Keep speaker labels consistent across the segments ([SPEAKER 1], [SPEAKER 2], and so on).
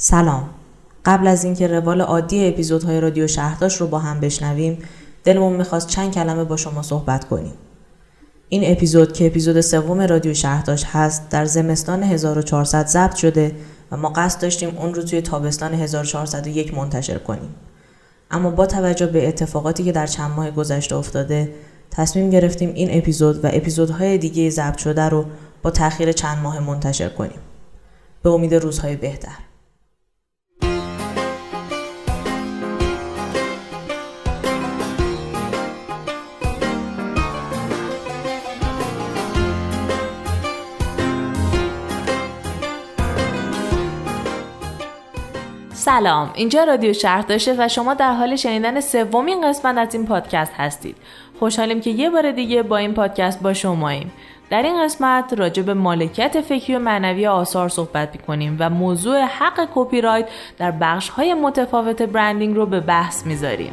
[SPEAKER 1] سلام. قبل از اینکه روال عادی اپیزودهای رادیو شهرداش رو با هم بشنویم دلمون می‌خواست چند کلمه با شما صحبت کنیم. این اپیزود که اپیزود سوم رادیو شهرداش هست در زمستان 1400 ضبط شده و ما قصد داشتیم اون رو توی تابستان 1401 منتشر کنیم. اما با توجه به اتفاقاتی که در چند ماه گذشته افتاده تصمیم گرفتیم این اپیزود و اپیزودهای دیگه ضبط شده رو با تاخیر چند ماه منتشر کنیم. به امید روزهای بهتر.
[SPEAKER 2] سلام. اینجا رادیو شهر داشته و شما در حال شنیدن سومین قسمت از این پادکست هستید. خوشحالیم که یه بار دیگه با این پادکست با شماییم. در این قسمت راجع به مالکیت فکری و معنوی آثار صحبت می‌کنیم و موضوع حق کپی رایت در بخش های متفاوت برندینگ رو به بحث می‌ذاریم.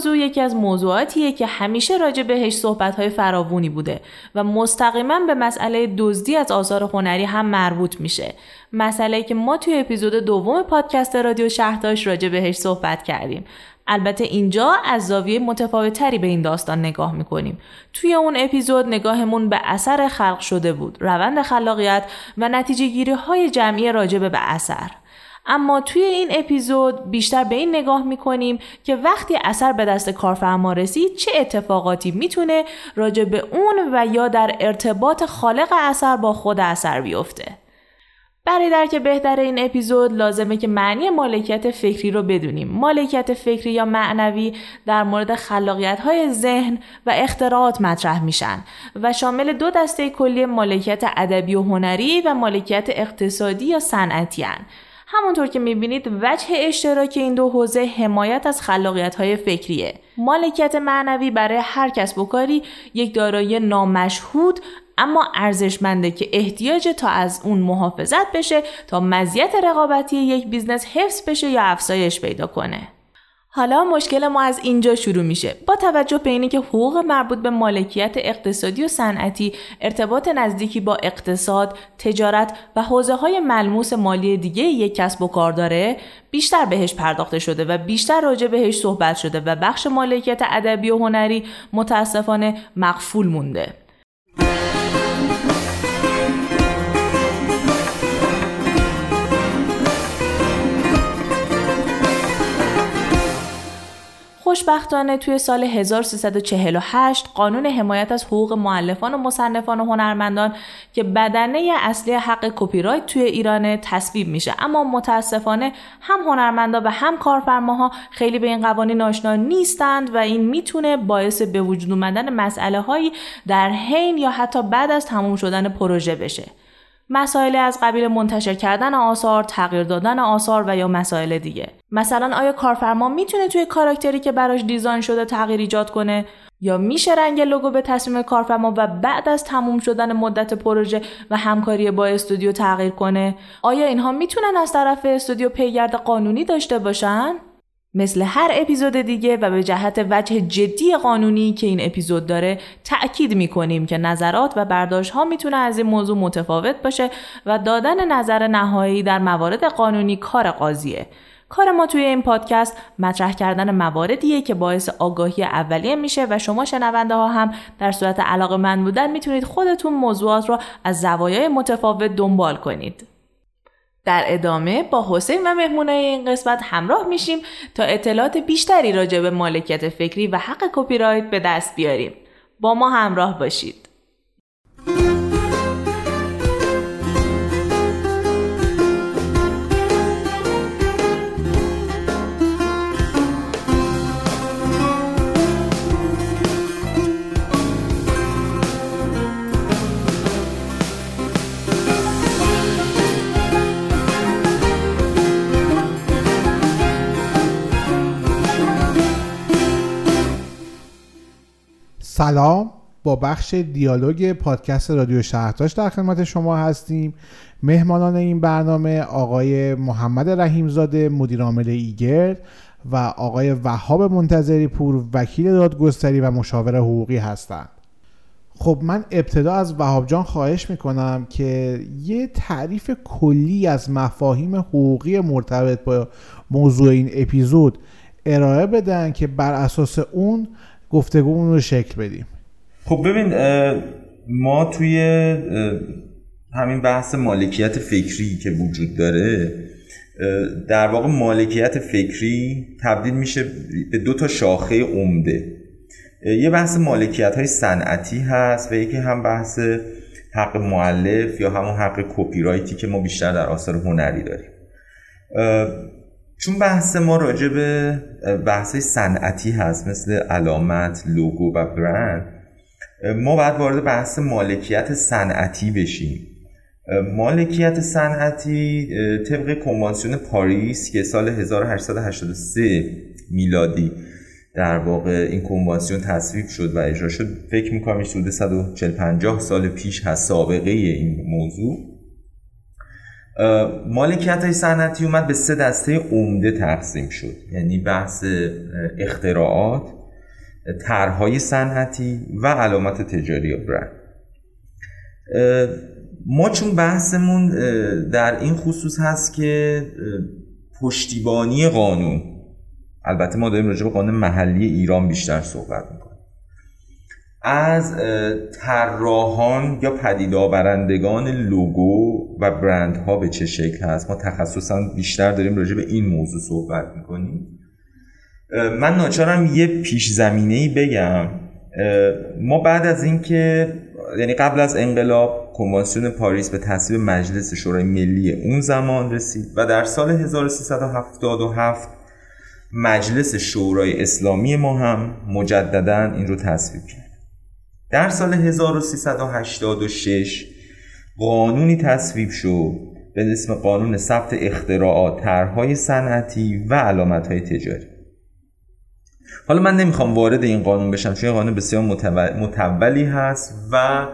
[SPEAKER 2] موضوع یکی از موضوعاتیه که همیشه راجع بهش صحبت‌های فراوونی بوده و مستقیما به مسئله دزدی از آثار هنری هم مربوط میشه. مسئله که ما توی اپیزود دوم پادکست رادیو شهرداش راجع بهش صحبت کردیم. البته اینجا از زاویه متفاوتتری به این داستان نگاه می‌کنیم. توی اون اپیزود نگاهمون به اثر خلق شده بود، روند خلاقیت و نتیجه گیری های جمعی راجبه به اثر. اما توی این اپیزود بیشتر به این نگاه می‌کنیم که وقتی اثر به دست کارفرما رسید چه اتفاقاتی می‌تونه راجع به اون و یا در ارتباط خالق اثر با خود اثر بیفته. برای درک بهتر این اپیزود لازمه که معنی مالکیت فکری رو بدونیم. مالکیت فکری یا معنوی در مورد خلاقیت های ذهن و اختراعات مطرح میشن و شامل دو دسته کلی مالکیت ادبی و هنری و مالکیت اقتصادی یا صنعتی همونطور که می‌بینید وجه اشتراک این دو حوزه حمایت از خلاقیت های فکریه. مالکیت معنوی برای هر کسب و کاری یک دارایی نامشهود اما ارزشمنده که احتیاجه تا از اون محافظت بشه تا مزیت رقابتی یک business حفظ بشه یا افزایش پیدا کنه. حالا مشکل ما از اینجا شروع میشه. با توجه به اینکه حقوق مربوط به مالکیت اقتصادی و صنعتی ارتباط نزدیکی با اقتصاد، تجارت و حوزه های ملموس مالی دیگه یک کسب و کار داره بیشتر بهش پرداخته شده و بیشتر راجع بهش صحبت شده و بخش مالکیت ادبی و هنری متاسفانه مقفول مونده. خوشبختانه توی سال 1348 قانون حمایت از حقوق معلفان و مصنفان و هنرمندان که بدنه اصلی حق کپی رایت توی ایران تصویب میشه. اما متاسفانه هم هنرمندا و هم کارفرماها خیلی به این قوانین آشنا نیستند و این می‌تونه باعث به وجود اومدن مسئله هایی در حین یا حتی بعد از تموم شدن پروژه بشه. مسائل از قبیل منتشر کردن آثار، تغییر دادن آثار و یا مسائل دیگه. مثلا آیا کارفرما می‌تونه توی کاراکتری که براش دیزاین شده تغییر ایجاد کنه یا میشه رنگ لوگو به تصمیم کارفرما و بعد از تموم شدن مدت پروژه و همکاری با استودیو تغییر کنه؟ آیا اینها می‌تونن از طرف استودیو پیگرد قانونی داشته باشن؟ مثل هر اپیزود دیگه و به جهت وجه جدی قانونی که این اپیزود داره تأکید می‌کنیم که نظرات و برداشت ها می‌تونه از این موضوع متفاوت باشه و دادن نظر نهایی در موارد قانونی کار قاضیه. کار ما توی این پادکست مطرح کردن مواردیه که باعث آگاهی اولیه میشه و شما شنونده ها هم در صورت علاقه من بودن می‌تونید خودتون موضوعات رو از زوایای متفاوت دنبال کنید. در ادامه با حسین و مهمونای این قسمت همراه میشیم تا اطلاعات بیشتری راجع به مالکیت فکری و حق کپی به دست بیاریم. با ما همراه باشید.
[SPEAKER 3] سلام با بخش دیالوگ پادکست رادیو شهرتاش در خدمت شما هستیم. مهمانان این برنامه آقای محمد رحیمزاده مدیر عامل ایگر و آقای وهاب منتظری پور وکیل دادگستری و مشاور حقوقی هستند. خب من ابتدا از وهاب جان خواهش می‌کنم که یه تعریف کلی از مفاهیم حقوقی مرتبط با موضوع این اپیزود ارائه بدن که بر اساس اون گفتگو رو شکل بدیم.
[SPEAKER 4] خب ببین ما توی همین بحث مالکیت فکری که وجود داره در واقع مالکیت فکری تبدیل میشه به دو تا شاخه عمده. یه بحث مالکیت های صنعتی هست و یکی هم بحث حق معلف یا همون حق کپی رایتی که ما بیشتر در آثار هنری داریم. چون بحث ما راجع به بحث صنعتی هست مثل علامت لوگو و برند ما باید وارد بحث مالکیت صنعتی بشیم. مالکیت صنعتی طبق کنوانسیون پاریس که سال 1883 میلادی در واقع این کنوانسیون تصویب شد و اجرا شد فکر می‌کنم حدود 140 50 سال پیش هست سابقه این موضوع. مالکیت های صنعتی اومد به سه دسته عمده تقسیم شد. یعنی بحث اختراعات طرحهای صنعتی و علامت تجاری یا برند. ما چون بحثمون در این خصوص هست که پشتیبانی قانون البته ما داریم راجع به قانون محلی ایران بیشتر صحبت می‌کنیم. از طراحان یا پدید آورندگان لوگو و برندها به چه شکل هست؟ ما تخصصا بیشتر داریم راجع به این موضوع صحبت می‌کنیم. من ناچارم یه پیش زمینه ای بگم ما بعد از اینکه یعنی قبل از انقلاب کنوانسیون پاریس به تصویب مجلس شورای ملی اون زمان رسید و در سال 1377 مجلس شورای اسلامی ما هم مجددا این رو تصویب کرد. در سال 1386 قانونی تصویب شد به اسم قانون ثبت اختراعات طرحهای صنعتی و علامتهای تجاری. حالا من نمی‌خوام وارد این قانون بشم چون قانون بسیار متولی هست و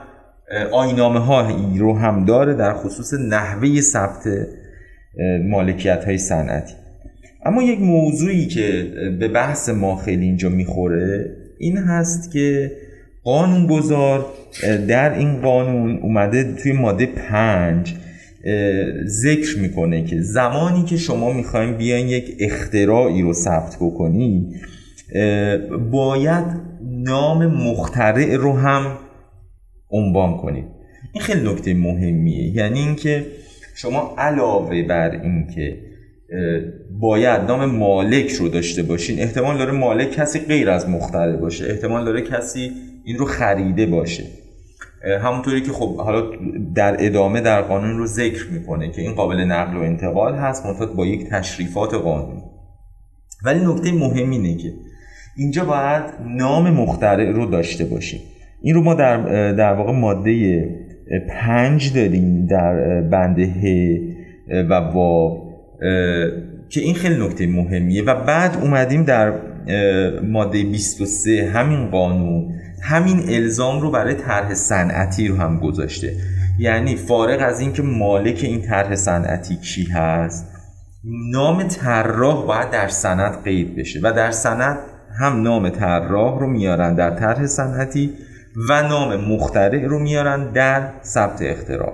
[SPEAKER 4] آینامه رو هم داره در خصوص نحوه ثبت مالکیت های صنعتی. اما یک موضوعی که به بحث ما خیلی اینجا می‌خوره این هست که قانون گذار در این قانون اومده توی ماده پنج ذکر می‌کنه که زمانی که شما می‌خوایم بیاین یک اختراعی رو ثبت بکنی باید نام مخترع رو هم عنوان کنید این خیلی نکته مهمیه. یعنی اینکه شما علاوه بر اینکه باید نام مالک رو داشته باشین احتمال داره مالک کسی غیر از مختره باشه احتمال داره کسی این رو خریده باشه. همونطوری که خب حالا در ادامه در قانون رو ذکر می‌کنه که این قابل نقل و انتقال هست منتها با یک تشریفات قانون ولی نکته مهم اینه که اینجا باید نام مخترع رو داشته باشیم. این رو ما در, در واقع ماده پنج داریم در بنده ه و واو که این خیلی نکته مهمیه. و بعد اومدیم در ماده 23 همین قانون. همین الزام رو برای طرح صنعتی رو هم گذاشته. یعنی فارغ از اینکه مالک این طرح صنعتی کی هست نام طراح باید در سند قید بشه و در سند هم نام طراح رو میارن در طرح صنعتی و نام مخترع رو میارن در ثبت اختراع.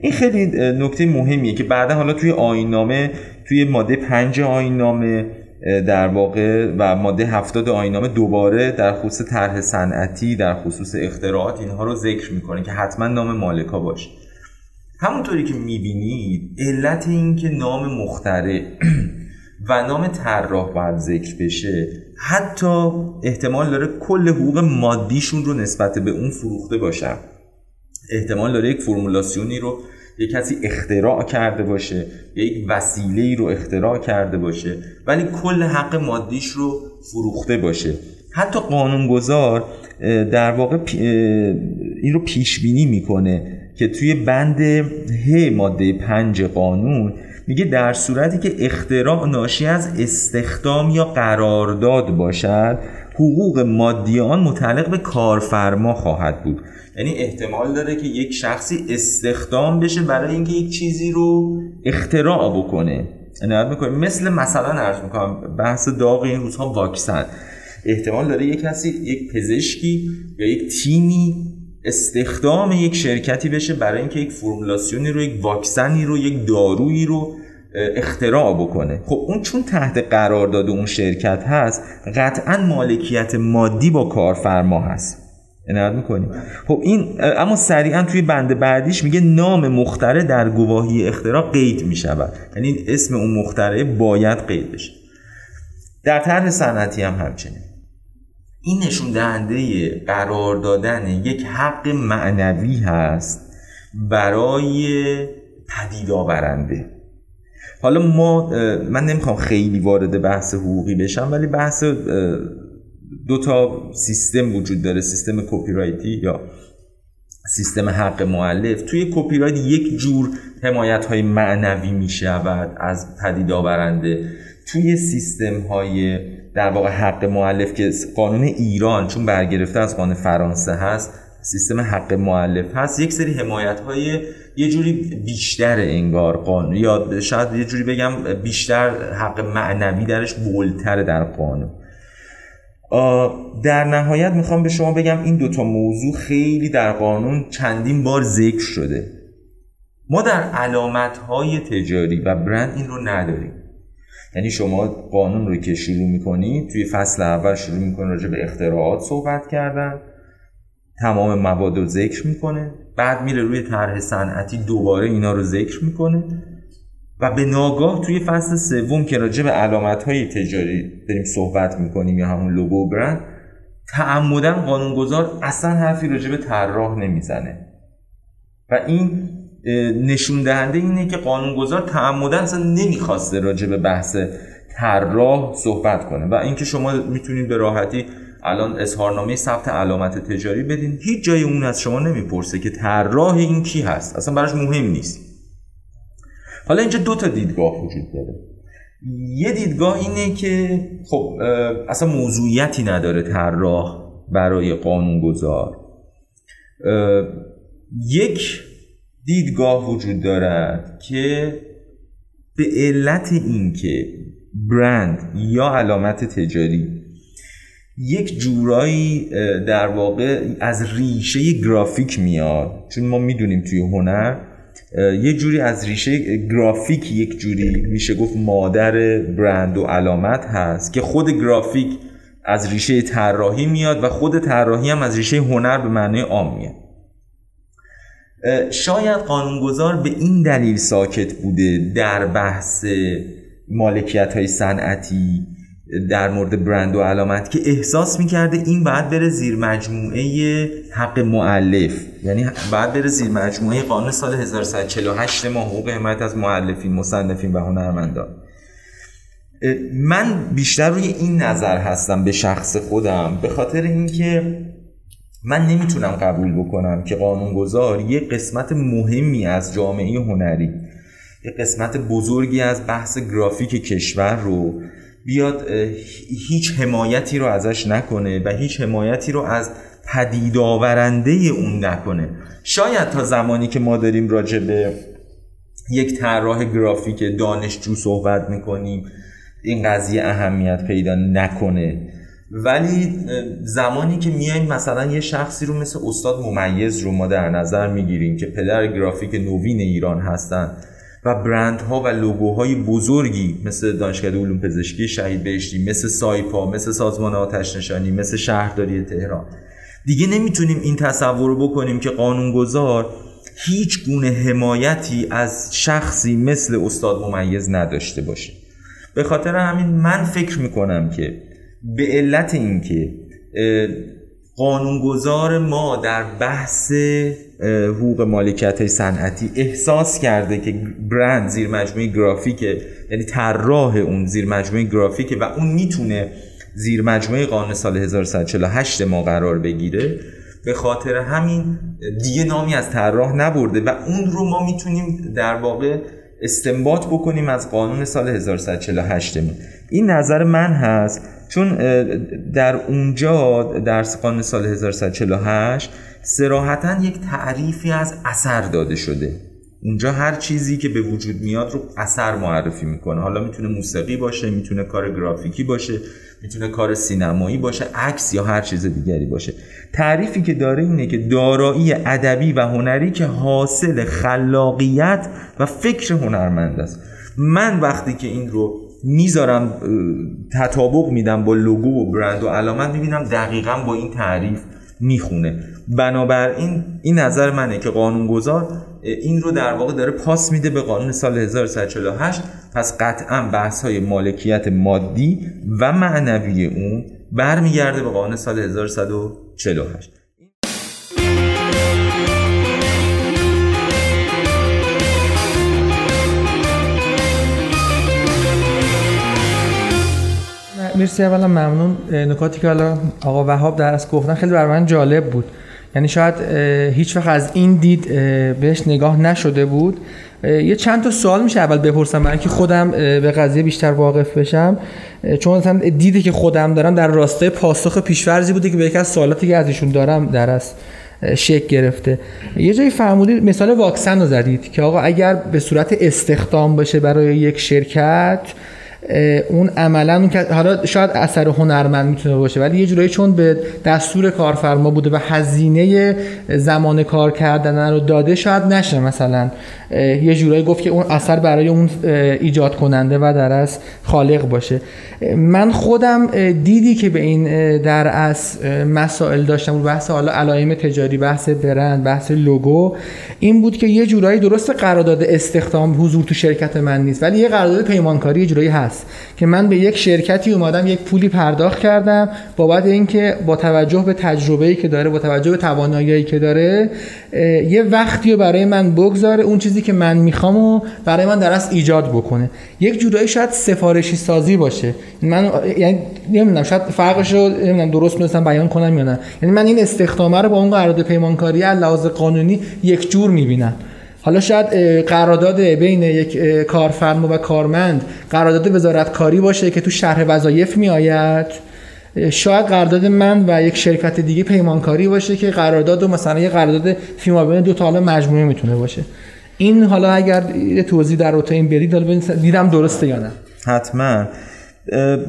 [SPEAKER 4] این خیلی نکته مهمیه که بعدا حالا توی آینامه توی ماده پنج آینامه در واقع و ماده هفتاد آینامه دوباره در خصوص طرح صنعتی در خصوص اختراعات اینها رو ذکر می‌کنه که حتما نام مالکا باشه. همونطوری که می‌بینید علت این که نام مخترع و نام طراح باید ذکر بشه حتی احتمال داره کل حقوق مادیشون رو نسبت به اون فروخته باشن. احتمال داره یک فرمولاسیونی رو یک کسی اختراع کرده باشه یا یک وسیله ای رو اختراع کرده باشه ولی کل حق مادیش رو فروخته باشه. حتی قانونگذار در واقع این رو پیش بینی می‌کنه که توی بند ه ماده پنج قانون میگه در صورتی که اختراع ناشی از استخدام یا قرارداد باشد حقوق مادی آن متعلق به کارفرما خواهد بود. یعنی احتمال داره که یک شخصی استخدام بشه برای اینکه یک چیزی رو اختراع بکنه. عنایت می‌کنیم. مثل مثلا عرض می‌کنم بحث داغ این روزها واکسن. احتمال داره یک کسی یک پزشکی یا یک تیمی استخدام یک شرکتی بشه برای اینکه یک فرمولاسیونی رو یک واکسنی رو یک دارویی رو اختراع بکنه. خب اون چون تحت قرارداد اون شرکت هست قطعا مالکیت مادی با کارفرما هست. عنایت می‌کنیم خب این اما سریعا توی بند بعدیش میگه نام مختره در گواهی اختراع قید می‌شود. یعنی اسم اون مختره باید قید بشه. در طرح صنعتی هم همچنین. این نشون دهنده قرار دادن یک حق معنوی هست برای پدید آورنده. حالا ما من نمی‌خوام خیلی وارد بحث حقوقی بشم ولی بحث دو تا سیستم وجود داره سیستم کپی رایتی یا سیستم حق معلف توی کپی رایت یک جور حمایت های معنوی می شود از پدید آورنده. توی سیستم های در واقع حق معلف که قانون ایران چون برگرفته از قانون فرانسه هست سیستم حق معلف هست یک سری حمایت های یه جوری بیشتر انگار قانون یا شاید یه جوری بگم بیشتر حق معنوی درش بولتر در قانون. در نهایت می‌خوام به شما بگم این دوتا موضوع خیلی در قانون چندین بار ذکر شده. ما در علامت های تجاری و برند این رو نداریم. یعنی شما قانون رو که شروع می‌کنید توی فصل اول شروع می‌کنه راجع به اختراعات صحبت کردن تمام مواد رو ذکر می‌کنه بعد میره روی طرح صنعتی دوباره اینا رو ذکر می‌کنه. و به ناگاه توی فصل سوم که راجع به علامت های تجاری داریم صحبت می‌کنیم یا همون لوگو برند تعمدن قانونگذار اصلا حرفی راجع به طراح نمی‌زنه. و این نشون دهنده اینه که قانونگذار تعمدن اصلا نمی‌خواسته راجع به بحث طراح صحبت کنه. و اینکه شما می‌تونید به راحتی الان اظهارنامه ثبت علامت تجاری بدین هیچ جای اون از شما نمی‌پرسه که طراح این کی هست. اصلا براش مهم نیست. حالا اینجا دو تا دیدگاه وجود داره. یه دیدگاه اینه که خب اصلا موضوعیتی نداره طراح برای قانونگذار. یک دیدگاه وجود دارد که به علت اینکه برند یا علامت تجاری یک جورایی در واقع از ریشه گرافیک میاد. چون ما می‌دونیم توی هنر یه جوری از ریشه گرافیک یک جوری میشه گفت مادر برند و علامت هست که خود گرافیک از ریشه طراحی میاد و خود طراحی هم از ریشه هنر به معنی عام میاد. شاید قانونگذار به این دلیل ساکت بوده در بحث مالکیت های صنعتی در مورد برند و علامت که احساس می‌کرده این بعد بره زیر مجموعه حق معلف یعنی بعد بره زیر مجموعه قانون سال 1148 ما حقوق حمایت از معلفین مصنفین و هنرمندان من بیشتر روی این نظر هستم به شخص خودم به خاطر اینکه من نمی‌تونم قبول بکنم که قانونگذار یه قسمت مهمی از جامعه هنری یه قسمت بزرگی از بحث گرافیک کشور رو بیاد هیچ حمایتی رو ازش نکنه و هیچ حمایتی رو از پدید آورنده اون نکنه. شاید تا زمانی که ما داریم راجع به یک طراح گرافیک دانشجو صحبت می‌کنیم این قضیه اهمیت پیدا نکنه. ولی زمانی که میایم مثلا یه شخصی رو مثل استاد ممیز رو ما در نظر می‌گیریم که پدر گرافیک نوین ایران هستن. و برندها و لوگوهای بزرگی مثل دانشگاه علوم پزشکی شهید بهشتی مثل سایپا مثل سازمان آتش نشانی مثل شهرداری تهران. دیگه نمی‌تونیم این تصور رو بکنیم که قانونگذار هیچ گونه حمایتی از شخصی مثل استاد ممیز نداشته باشه. به خاطر همین من فکر می‌کنم که به علت اینکه قانونگذار ما در بحث حقوق مالکیت صنعتی احساس کرده که برند زیر مجموعه گرافیکه یعنی طراح اون زیر مجموعه گرافیکه و اون می‌تونه زیر مجموعه قانون سال 1148 ما قرار بگیره به خاطر همین دیگه نامی از طراح نبرده و اون رو ما می‌تونیم در واقع استنباط بکنیم از قانون سال 1148 مون. این نظر من هست چون در اونجا در قانون سال 1148 سراحتا یک تعریفی از اثر داده شده. اونجا هر چیزی که به وجود میاد رو اثر معرفی می‌کنه. حالا می‌تونه موسیقی باشه می‌تونه کار گرافیکی باشه. می‌تونه کار سینمایی باشه عکس یا هر چیز دیگری باشه. تعریفی که داره اینه که دارایی ادبی و هنری که حاصل خلاقیت و فکر هنرمند است. من وقتی که این رو می‌ذارم تطابق میدم با لوگو و برند و علامت می‌بینم دقیقا با این تعریف می‌خونه. بنابراین این نظر منه که قانونگذار این رو در واقع داره پاس میده به قانون سال 1148 پس قطعا بحث های مالکیت مادی و معنوی اون برمیگرده به قانون سال 1148
[SPEAKER 5] مرسی اولا ممنون. نکاتی که حالا آقا وهاب درس گفتن خیلی برای من جالب بود. یعنی شاید هیچ وقت از این دید بهش نگاه نشده بود. یه چند تا سوال میشه اول بپرسم من که خودم به قضیه بیشتر واقف بشم. چون مثلا دیدی که خودم دارم در راستای پاسخ پیشورزی بوده که به یک از سوالاتی که ازشون دارم درس شک گرفته. یه جایی فرمودید مثال واکسن رو زدید که آقا اگر به صورت استخدام باشه برای یک شرکت اون عملا اون حالا شاید اثر هنرمند می‌تونه باشه ولی یه جورایی چون به دستور کارفرما بوده و هزینه زمان کار کردن رو داده شاید نشه مثلا. یه جورایی گفت که اون اثر برای اون ایجاد کننده و در از خالق باشه. من خودم دیدی که به این در از مسائل داشتم بحث حالا علائم تجاری بحث برند بحث لوگو. این بود که یه جورایی درست قرارداد استخدام حضور تو شرکت من نیست ولی یه قرارداد پیمانکاری یه جورایی هست. که من به یک شرکتی اومدم یک پولی پرداخت کردم بابت اینکه با توجه به تجربه‌ای که داره با توجه به توانایی‌ای که داره یه وقتی رو برای من بگذاره اون چیزی که من می‌خوام و برای من درست ایجاد بکنه. یک جورایی شاید سفارشی سازی باشه. من یعنی نمی‌دونم شاید فرقش رو نمی‌دونم درست می‌تونم بیان کنم یا نه. یعنی من این استخدامه رو با اون قرارداد پیمانکاری از لحاظ قانونی یک جور می‌بینم. حالا شاید قرارداد بین یک کارفرما و کارمند قرارداد وزارت کاری باشه که تو شرح وظایف میآید. شاید قرارداد من و یک شرکت دیگه پیمانکاری باشه که قرارداد و مثلا یه قرارداد فیما بین دو تا حالا مجموعه می‌تونه باشه. این حالا اگر توضیح در رابطه این برید حالا دیدم درسته یا نه.
[SPEAKER 4] حتما.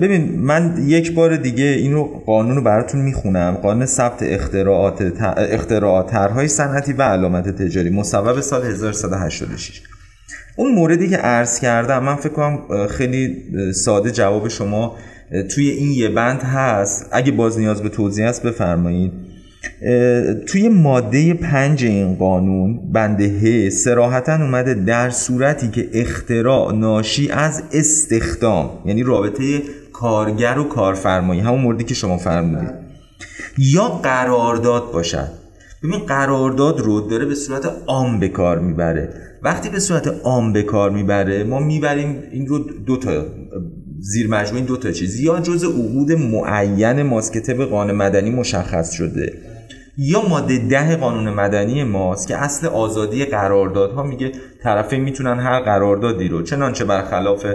[SPEAKER 4] ببین من یک بار دیگه اینو قانون رو براتون می‌خونم. قانون ثبت اختراعات اختراعات طرحهای صنعتی و علامت تجاری مصوب سال 1186 اون موردی که عرض کردم من فکر کنم خیلی ساده جواب شما توی این یه بند هست. اگه باز نیاز به توضیح هست بفرمایید. توی ماده پنج این قانون بنده ه سراحتا اومده در صورتی که اختراع ناشی از استخدام یعنی رابطه کارگر و کارفرمایی همون موردی که شما فرمودید. یا قرارداد باشد. ببین قرارداد رو داره به صورت عام به کار می‌بره. وقتی به صورت عام به کار می‌بره ما می‌بریم این رو دو تا زیر مجموعه دو تا چیز. یا جز عقود معین ماست که طبق قانون مدنی مشخص شده. یا ماده ده قانون مدنی ماست که اصل آزادی قراردادها میگه طرفین می‌تونن هر قراردادی رو چنانچه برخلاف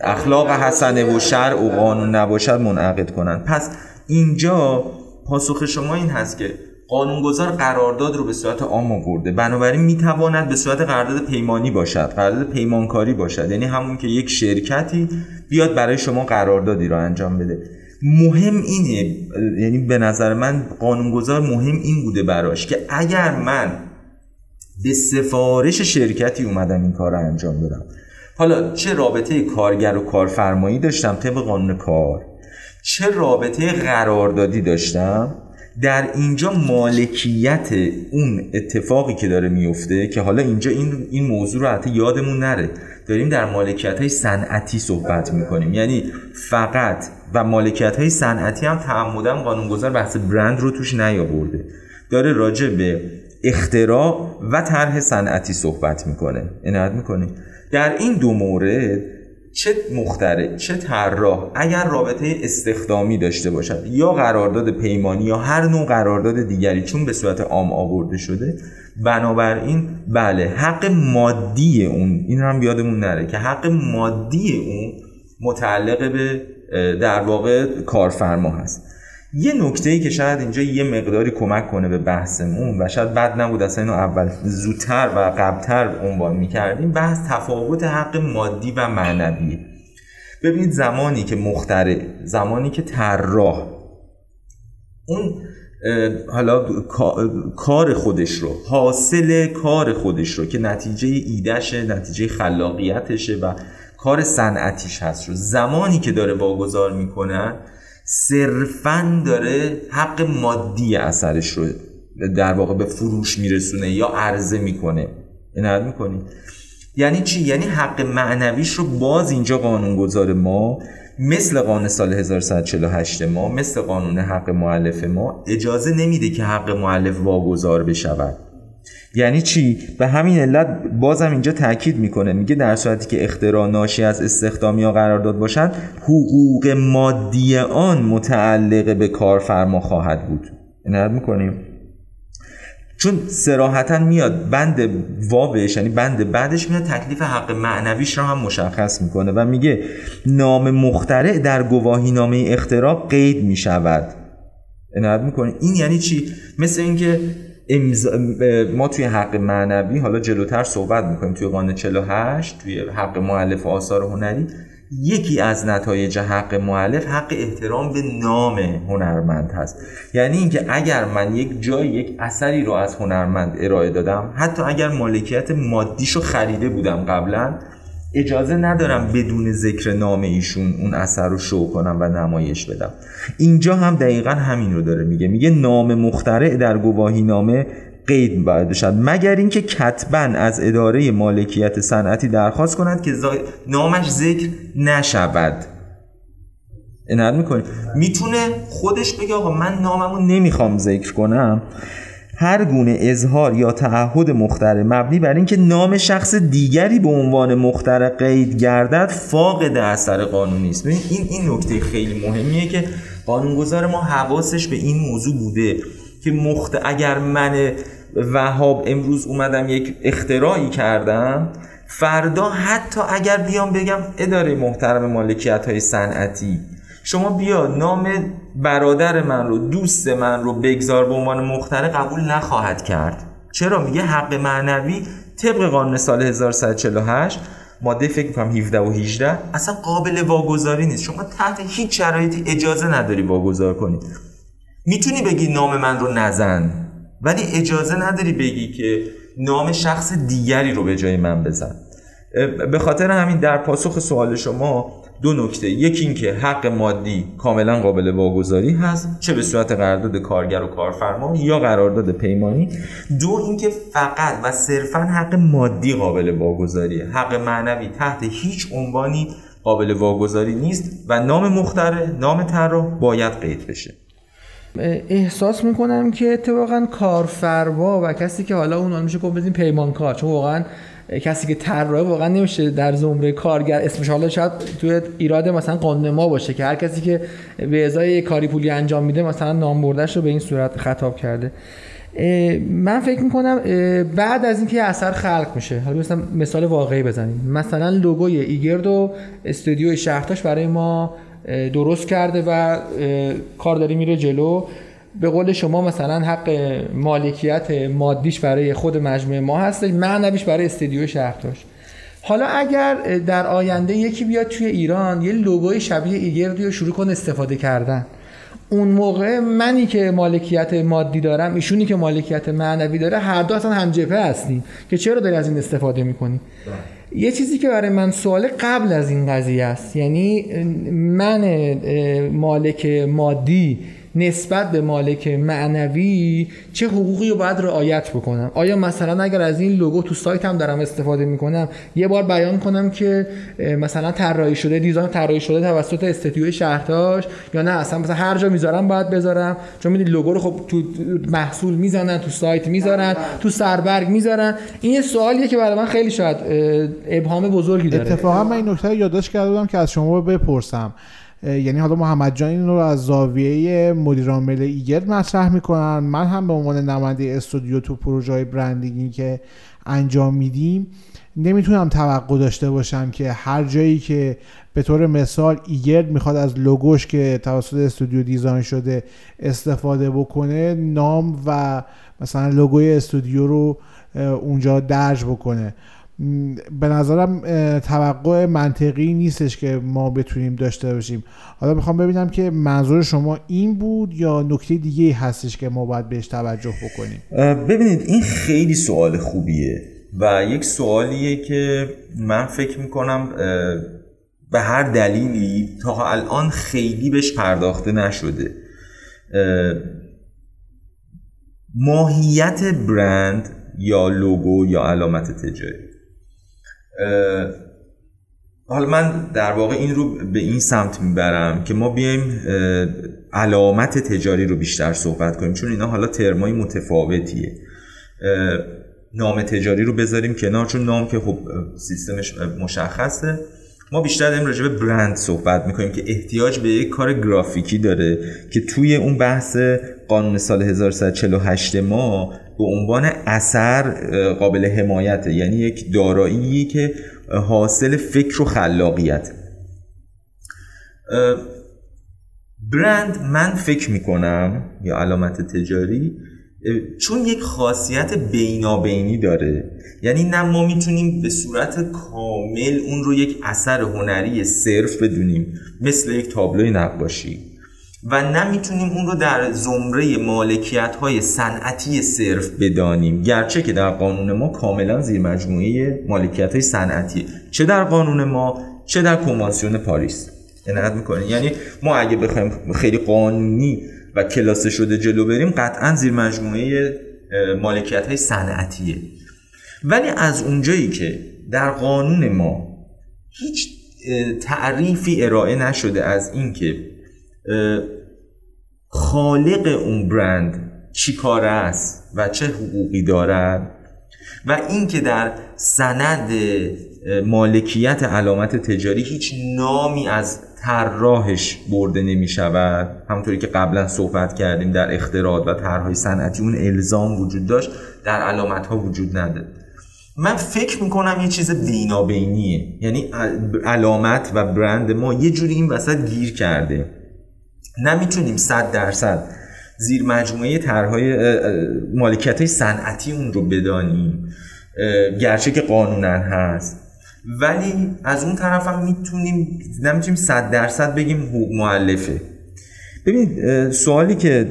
[SPEAKER 4] اخلاق حسنه و شرع و قانون نباشد منعقد کنن. پس اینجا پاسخ شما این هست که قانونگذار قرارداد رو به صورت عام آورده. بنابراین می‌تواند به صورت قرارداد پیمانی باشد قرارداد پیمانکاری باشد. یعنی همون که یک شرکتی بیاد برای شما قراردادی رو انجام بده. مهم اینه یعنی به نظر من قانونگذار مهم این بوده براش که اگر من به سفارش شرکتی اومدم این کار رو انجام بدم حالا چه رابطه کارگر و کارفرمایی داشتم؟ طبق قانون کار. چه رابطه قراردادی داشتم؟ در اینجا مالکیت اون اتفاقی که داره میفته که حالا اینجا این, این موضوع رو حتی یادمون نره. داریم در مالکیت های صنعتی صحبت می‌کنیم. یعنی فقط و مالکیت های صنعتی هم تعمدن قانونگذار بحث برند رو توش نیاورده. داره راجع به اختراع و طرح صنعتی صحبت می‌کنه. عنایت می‌کنه در این دو مورد چه مختره چه طراح اگر رابطه استخدامی داشته باشد یا قرارداد پیمانی یا هر نوع قرارداد دیگری چون به صورت عام آورده شده. بنابراین بله حق مادی اون این هم یادمون نره که حق مادی اون متعلق به در واقع کارفرما هست. یه نکته ای که شاید اینجا یه مقداری کمک کنه به بحثمون و شاید بد نبود اصلا اینو اول زودتر و قبلتر عنوان می‌کردیم بحث تفاوت حق مادی و معنوی. ببینید زمانی که مختره زمانی که طراح اون حالا کار خودش رو حاصل کار خودش رو که نتیجه ایدهشه نتیجه خلاقیتشه و کار صنعتیش هست رو زمانی که داره واگذار می‌کنه صرفا داره حق مادی اثرش رو در واقع به فروش میرسونه یا عرضه می‌کنه. عنایت می‌کنید یعنی چی؟ یعنی حق معنویش رو باز اینجا قانونگذار ما مثل قانون سال 1148 ما مثل قانون حق معلف ما اجازه نمیده که حق معلف واگذار بشود. یعنی چی؟ به همین علت بازم اینجا تاکید می‌کنه. میگه در صورتی که اختراع ناشی از استخدام یا قرارداد باشد حقوق مادی آن متعلق به کارفرما خواهد بود. عنایت می‌کنیم؟ چون سراحتا میاد بند واوش یعنی بند بعدش میاد تکلیف حق معنویش رو هم مشخص می‌کنه و میگه نام مخترع در گواهی نامه اختراع قید می‌شود. عنایت می‌کنه این یعنی چی؟ مثل اینکه ما توی حق معنوی حالا جلوتر صحبت می‌کنیم توی قانون 48 توی حق معلف آثار هنری یکی از نتایج حق معلف حق احترام به نام هنرمند هست. یعنی اینکه اگر من یک جای یک اثری رو از هنرمند ارائه دادم حتی اگر مالکیت مادیشو خریده بودم قبلا اجازه ندارم بدون ذکر نام ایشون اون اثر رو شو کنم و نمایش بدم. اینجا هم دقیقا همین رو داره میگه. میگه نام مخترع در گواهی نامه قید باید بشد مگر اینکه کتبا از اداره مالکیت صنعتی درخواست کند که نامش ذکر نشود. عنایت می‌کنی؟ می‌تونه خودش بگه آقا من ناممو نمی‌خوام ذکر کنم. هر گونه اظهار یا تعهد مختره. مبنی بر اینکه نام شخص دیگری به عنوان مختره قید گردد فاقد اثر قانونی است. این این نکته خیلی مهمیه که قانونگذار ما حواسش به این موضوع بوده که مخت اگر من وهاب امروز اومدم یک اختراعی کردم فردا حتی اگر بیام بگم اداره محترم مالکیت های صنعتی شما بیا نام برادر من رو دوست من رو بگذار به عنوان مختره قبول نخواهد کرد. چرا؟ میگه حق معنوی طبق قانون سال 1148 ماده فکر می‌کنم 17 و 18 اصلا قابل واگذاری نیست. شما تحت هیچ شرایطی اجازه نداری واگذار کنی. می‌تونی بگی نام من رو نزن ولی اجازه نداری بگی که نام شخص دیگری رو به جای من بزن. به خاطر همین در پاسخ سوال شما دو نکته. یکی اینکه حق مادی کاملا قابل واگذاری هست چه به صورت قرارداد کارگر و کارفرما یا قرارداد پیمانی. دو اینکه فقط و صرفا حق مادی قابل واگذاریه. حق معنوی تحت هیچ عنوانی قابل واگذاری نیست و نام مختره نام طراح باید قید بشه.
[SPEAKER 5] احساس می‌کنم که اتفاقا کارفرما و کسی که حالا اون میشه گفت پیمانکار چون واقعا کسی که طراح واقعا نمیشه در زمره کارگر اسمش حالا شاید توی ایراد مثلا قانون ما باشه که هر کسی که به ازای کاری پولی انجام میده مثلا نام بردش رو به این صورت خطاب کرده. من فکر می‌کنم بعد از اینکه اثر خلق میشه حالا مثلا مثال واقعی بزنیم. مثلا لوگوی ایگرد و استودیو شهرتاش برای ما درست کرده و کار داری میره جلو. به قول شما مثلا حق مالکیت مادیش برای خود مجموعه ما هست معنویش برای استدیو شهرتاش حالا اگر در آینده یکی بیاد توی ایران یه لوگوی شبیه ایگردی رو شروع کنه استفاده کردن. اون موقع منی که مالکیت مادی دارم ایشونی که مالکیت معنوی داره هر دو اصلا هم جبهه هستیم که چرا داری از این استفاده می‌کنی؟ یه چیزی که برای من سوال قبل از این قضیه است یعنی من مالک مادی نسبت به مالک معنوی چه حقوقی رو باید رعایت بکنم؟ آیا مثلا اگر از این لوگو تو سایت هم دارم استفاده می‌کنم یه بار بیان کنم که مثلا طراحی شده دیزاین طراحی شده توسط استودیوی شهرتاش یا نه اصلا مثلا هر جا می‌ذارم باید بذارم. چون می‌دید لوگو رو خب تو محصول می‌زنن تو سایت می‌ذارن تو سربرگ می‌ذارن. این یه سوالیه که برای من خیلی شاید ابهام بزرگی داره.
[SPEAKER 3] اتفاقا من این نکته یادداشت کرده بودم که از شما بپرسم. یعنی حالا محمد جان این رو از زاویه مدیر عامل ایگر مطرح می‌کنن. من هم به عنوان نماینده استودیو تو پروژه های برندینگی که انجام میدیم نمی‌تونم توقع داشته باشم که هر جایی که به طور مثال ایگرد می‌خواد از لوگوش که توسط استودیو دیزاین شده استفاده بکنه نام و مثلا لوگوی استودیو رو اونجا درج بکنه. به نظرم توقع منطقی نیستش که ما بتونیم داشته باشیم. حالا می‌خوام ببینم که منظور شما این بود یا نکته دیگه هستش که ما باید بهش توجه بکنیم؟
[SPEAKER 4] ببینید این خیلی سوال خوبیه و یک سوالیه که من فکر می‌کنم به هر دلیلی تا الان خیلی بهش پرداخته نشده. ماهیت برند یا لوگو یا علامت تجاری. حالا من در واقع این رو به این سمت می‌برم که ما بیایم علامت تجاری رو بیشتر صحبت کنیم. چون اینا حالا ترمای متفاوتیه. نام تجاری رو بذاریم کنار چون نام که خب سیستمش مشخصه. ما بیشتر داریم راجع به برند صحبت می‌کنیم که احتیاج به یک کار گرافیکی داره که توی اون بحث قانون سال 1148 ما به عنوان اثر قابل حمایت یعنی یک دارایی که حاصل فکر و خلاقیت. برند من فکر می‌کنم یا علامت تجاری چون یک خاصیت بینابینی داره. یعنی نه ما می‌تونیم به صورت کامل اون رو یک اثر هنری صرف بدونیم مثل یک تابلوی نقاشی. و نمی‌تونیم اون رو در زمره مالکیت های صنعتی صرف بدانیم. گرچه که در قانون ما کاملا زیر مجموعه مالکیت های صنعتی. چه در قانون ما چه در کنوانسیون پاریس. عنایت می‌کنیم یعنی ما اگه بخوایم خیلی قانونی و کلاسه شده جلو بریم قطعا زیر مجموعه مالکیت های صنعتیه. ولی از اونجایی که در قانون ما هیچ تعریفی ارائه نشده از اینکه خالق اون برند چی کار است و چه حقوقی دارد و اینکه در سند مالکیت علامت تجاری هیچ نامی از طراحش برده نمی شود همونطوری که قبلا صحبت کردیم در اختراعات و طرحهای صنعتی اون الزام وجود داشت در علامت ها وجود نداره. من فکر می‌کنم یه چیز بینابینیه. یعنی علامت و برند ما یه جوری این وسط گیر کرده. نمی‌تونیم صد درصد زیر مجموعه طرحهای مالکیت های صنعتی اون رو بدانیم. گرچه که قانونا هست. ولی از اون طرف هم می‌تونیم نمی‌تونیم صد درصد بگیم حقوق معلفه ببینید سوالی که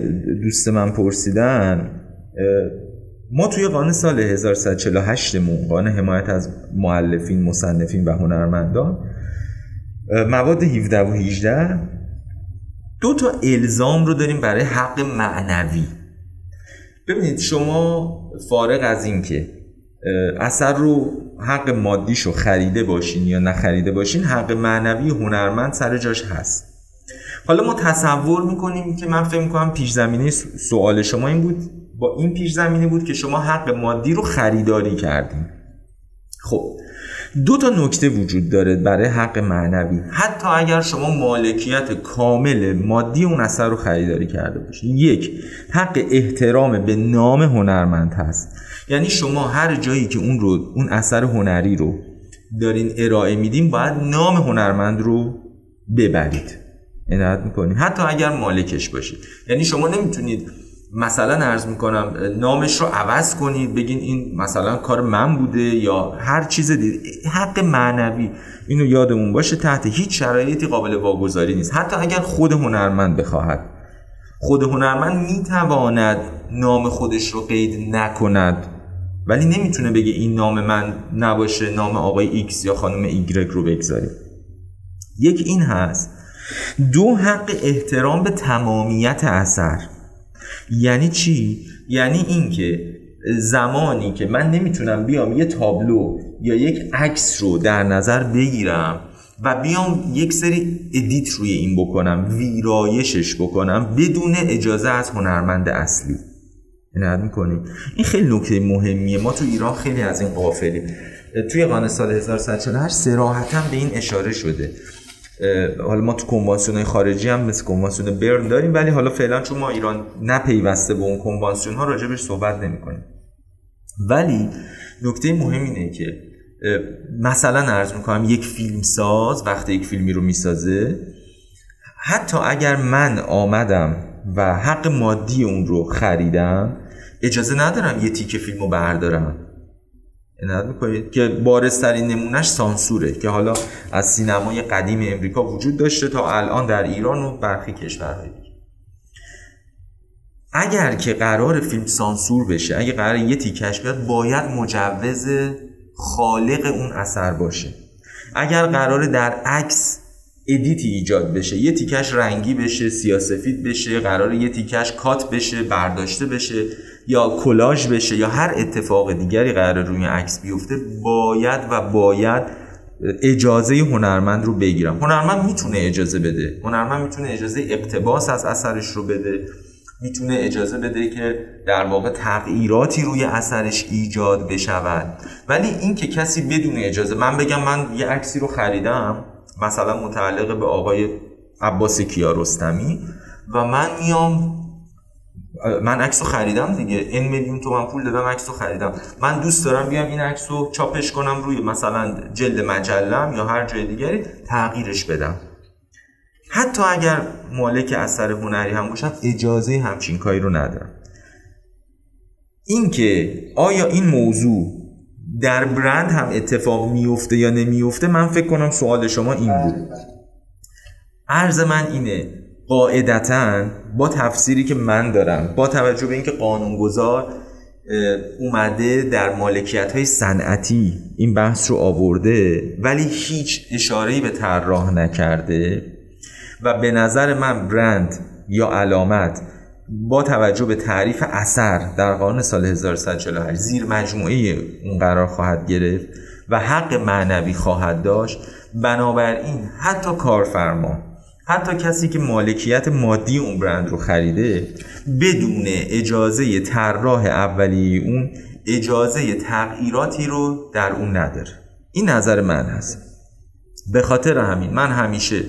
[SPEAKER 4] دوست من پرسیدن ما توی قانون سال 1148 مون قانون حمایت از معلفین، مصنفین و هنرمندان مواد 17 و 18 دو تا الزام رو داریم برای حق معنوی. ببینید شما فارغ از این که اثر رو حق مادیشو خریده باشین یا نخریده باشین حق معنوی هنرمند سر جاش هست. حالا ما تصور می‌کنیم که من فکر می‌کنم پیش زمینه سوال شما این بود با این پیش زمینه بود که شما حق مادی رو خریداری کردیم خب دو تا نکته وجود داره برای حق معنوی. حتی اگر شما مالکیت کامل مادی اون اثر رو خریداری کرده باشید یک حق احترام به نام هنرمند هست. یعنی شما هر جایی که اون رو اون اثر هنری رو دارین ارائه میدین باید نام هنرمند رو ببرید. عنایت می‌کنید حتی اگر مالکش باشید. یعنی شما نمی‌تونید مثلا عرض می‌کنم نامش رو عوض کنید بگین این مثلا کار من بوده یا هر چیز دیگه حق معنوی. اینو یادمون باشه تحت هیچ شرایطی قابل واگذاری نیست. حتی اگر خود هنرمند بخواهد. خود هنرمند می‌تواند نام خودش رو قید نکند. ولی نمی‌تونه بگه این نام من نباشه نام آقای X یا خانم Y رو بگذاریم. یک این هست. دو حق احترام به تمامیت اثر. یعنی چی؟ یعنی اینکه زمانی که من نمی‌تونم بیام یه تابلو یا یک عکس رو در نظر بگیرم و بیام یک سری ادیت روی این بکنم ویرایشش بکنم بدون اجازه از هنرمند اصلی. عنایت می‌کنیم این خیلی نکته مهمیه. ما تو ایران خیلی از این قافلیم توی قانون سال 1148 سراحتا به این اشاره شده. حالا ما تو کنوانسیون خارجی هم مثل کنوانسیون برن داریم ولی حالا فعلا چون ما ایران نپیوسته به اون کنوانسیون ها راجبش صحبت نمی کنیم ولی نکته مهم اینه که مثلا عرض می‌کنم یک فیلم ساز وقتی یک فیلمی رو می‌سازه حتی اگر من آمدم و حق مادی اون رو خریدم اجازه ندارم یه تیک فیلم رو بردارم. عنایت می‌کنید؟ که بارسترین نمونهش سانسوره که حالا از سینمای قدیم امریکا وجود داشته تا الان در ایران و برخی کشورهای اگر که قرار فیلم سانسور بشه اگر قرار یه تیکش بیاد باید مجوز خالق اون اثر باشه. اگر قراره در عکس edit ی ایجاد بشه یه تیکش رنگی بشه سیاه سفید بشه قراره یه تیکش cut بشه برداشته بشه یا کلاژ بشه یا هر اتفاق دیگری قراره روی عکس بیفته باید و باید اجازه هنرمند رو بگیرم. هنرمند می‌تونه اجازه بده. هنرمند می‌تونه اجازه اقتباس از اثرش رو بده. می‌تونه اجازه بده که در واقع تغییراتی روی اثرش ایجاد بشود. ولی این که کسی بدون اجازه من بگم من یه عکسی رو خریدم مثلا متعلق به آقای عباس کیارستمی و من میام من عکس رو خریدم دیگه. این میلیون تومن پول دادم عکس رو خریدم. من دوست دارم بیام این عکس رو چاپش کنم روی مثلا جلد مجلم یا هر جای دیگری تغییرش بدم. حتی اگر مالک اثر هنری هم باشم اجازه همچین کاری رو ندارم. اینکه آیا این موضوع در برند هم اتفاق میفته یا نمیفته من فکر کنم سوال شما این بود. عرض من اینه قاعدتا با تفسیری که من دارم با توجه به اینکه قانونگذار اومده در مالکیت های صنعتی این بحث رو آورده ولی هیچ اشاره‌ای به طراح نکرده و به نظر من برند یا علامت با توجه به تعریف اثر در قانون سال 1148 زیر مجموعه اون قرار خواهد گرفت و حق معنوی خواهد داشت. بنابراین حتی کارفرما حتی کسی که مالکیت مادی اون برند رو خریده بدون اجازه طراح اولیه اون اجازه تغییراتی رو در اون نداره. این نظر من هست. به خاطر همین من همیشه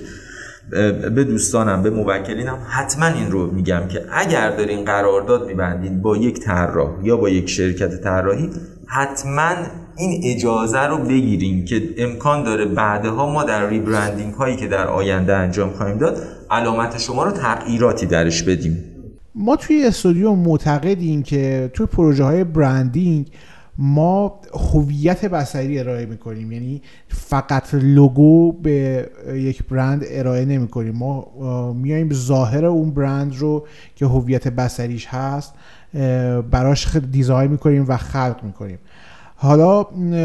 [SPEAKER 4] به دوستانم به موکلینم حتما این رو میگم که اگر دارین قرارداد میبندین با یک طراح یا با یک شرکت طراحی حتما این اجازه رو بگیریم که امکان داره بعدها ما در ریبرندینگ هایی که در آینده انجام خواهیم داد علامت شما رو تغییراتی درش بدیم.
[SPEAKER 3] ما توی استودیو معتقدیم که توی پروژه های برندینگ ما هویت بصری ارائه می‌کنیم. یعنی فقط لوگو به یک برند ارائه نمی کنیم ما میایم ظاهر اون برند رو که هویت بصریش هست براش دیزاین می‌کنیم و خلق می‌کنیم. حالا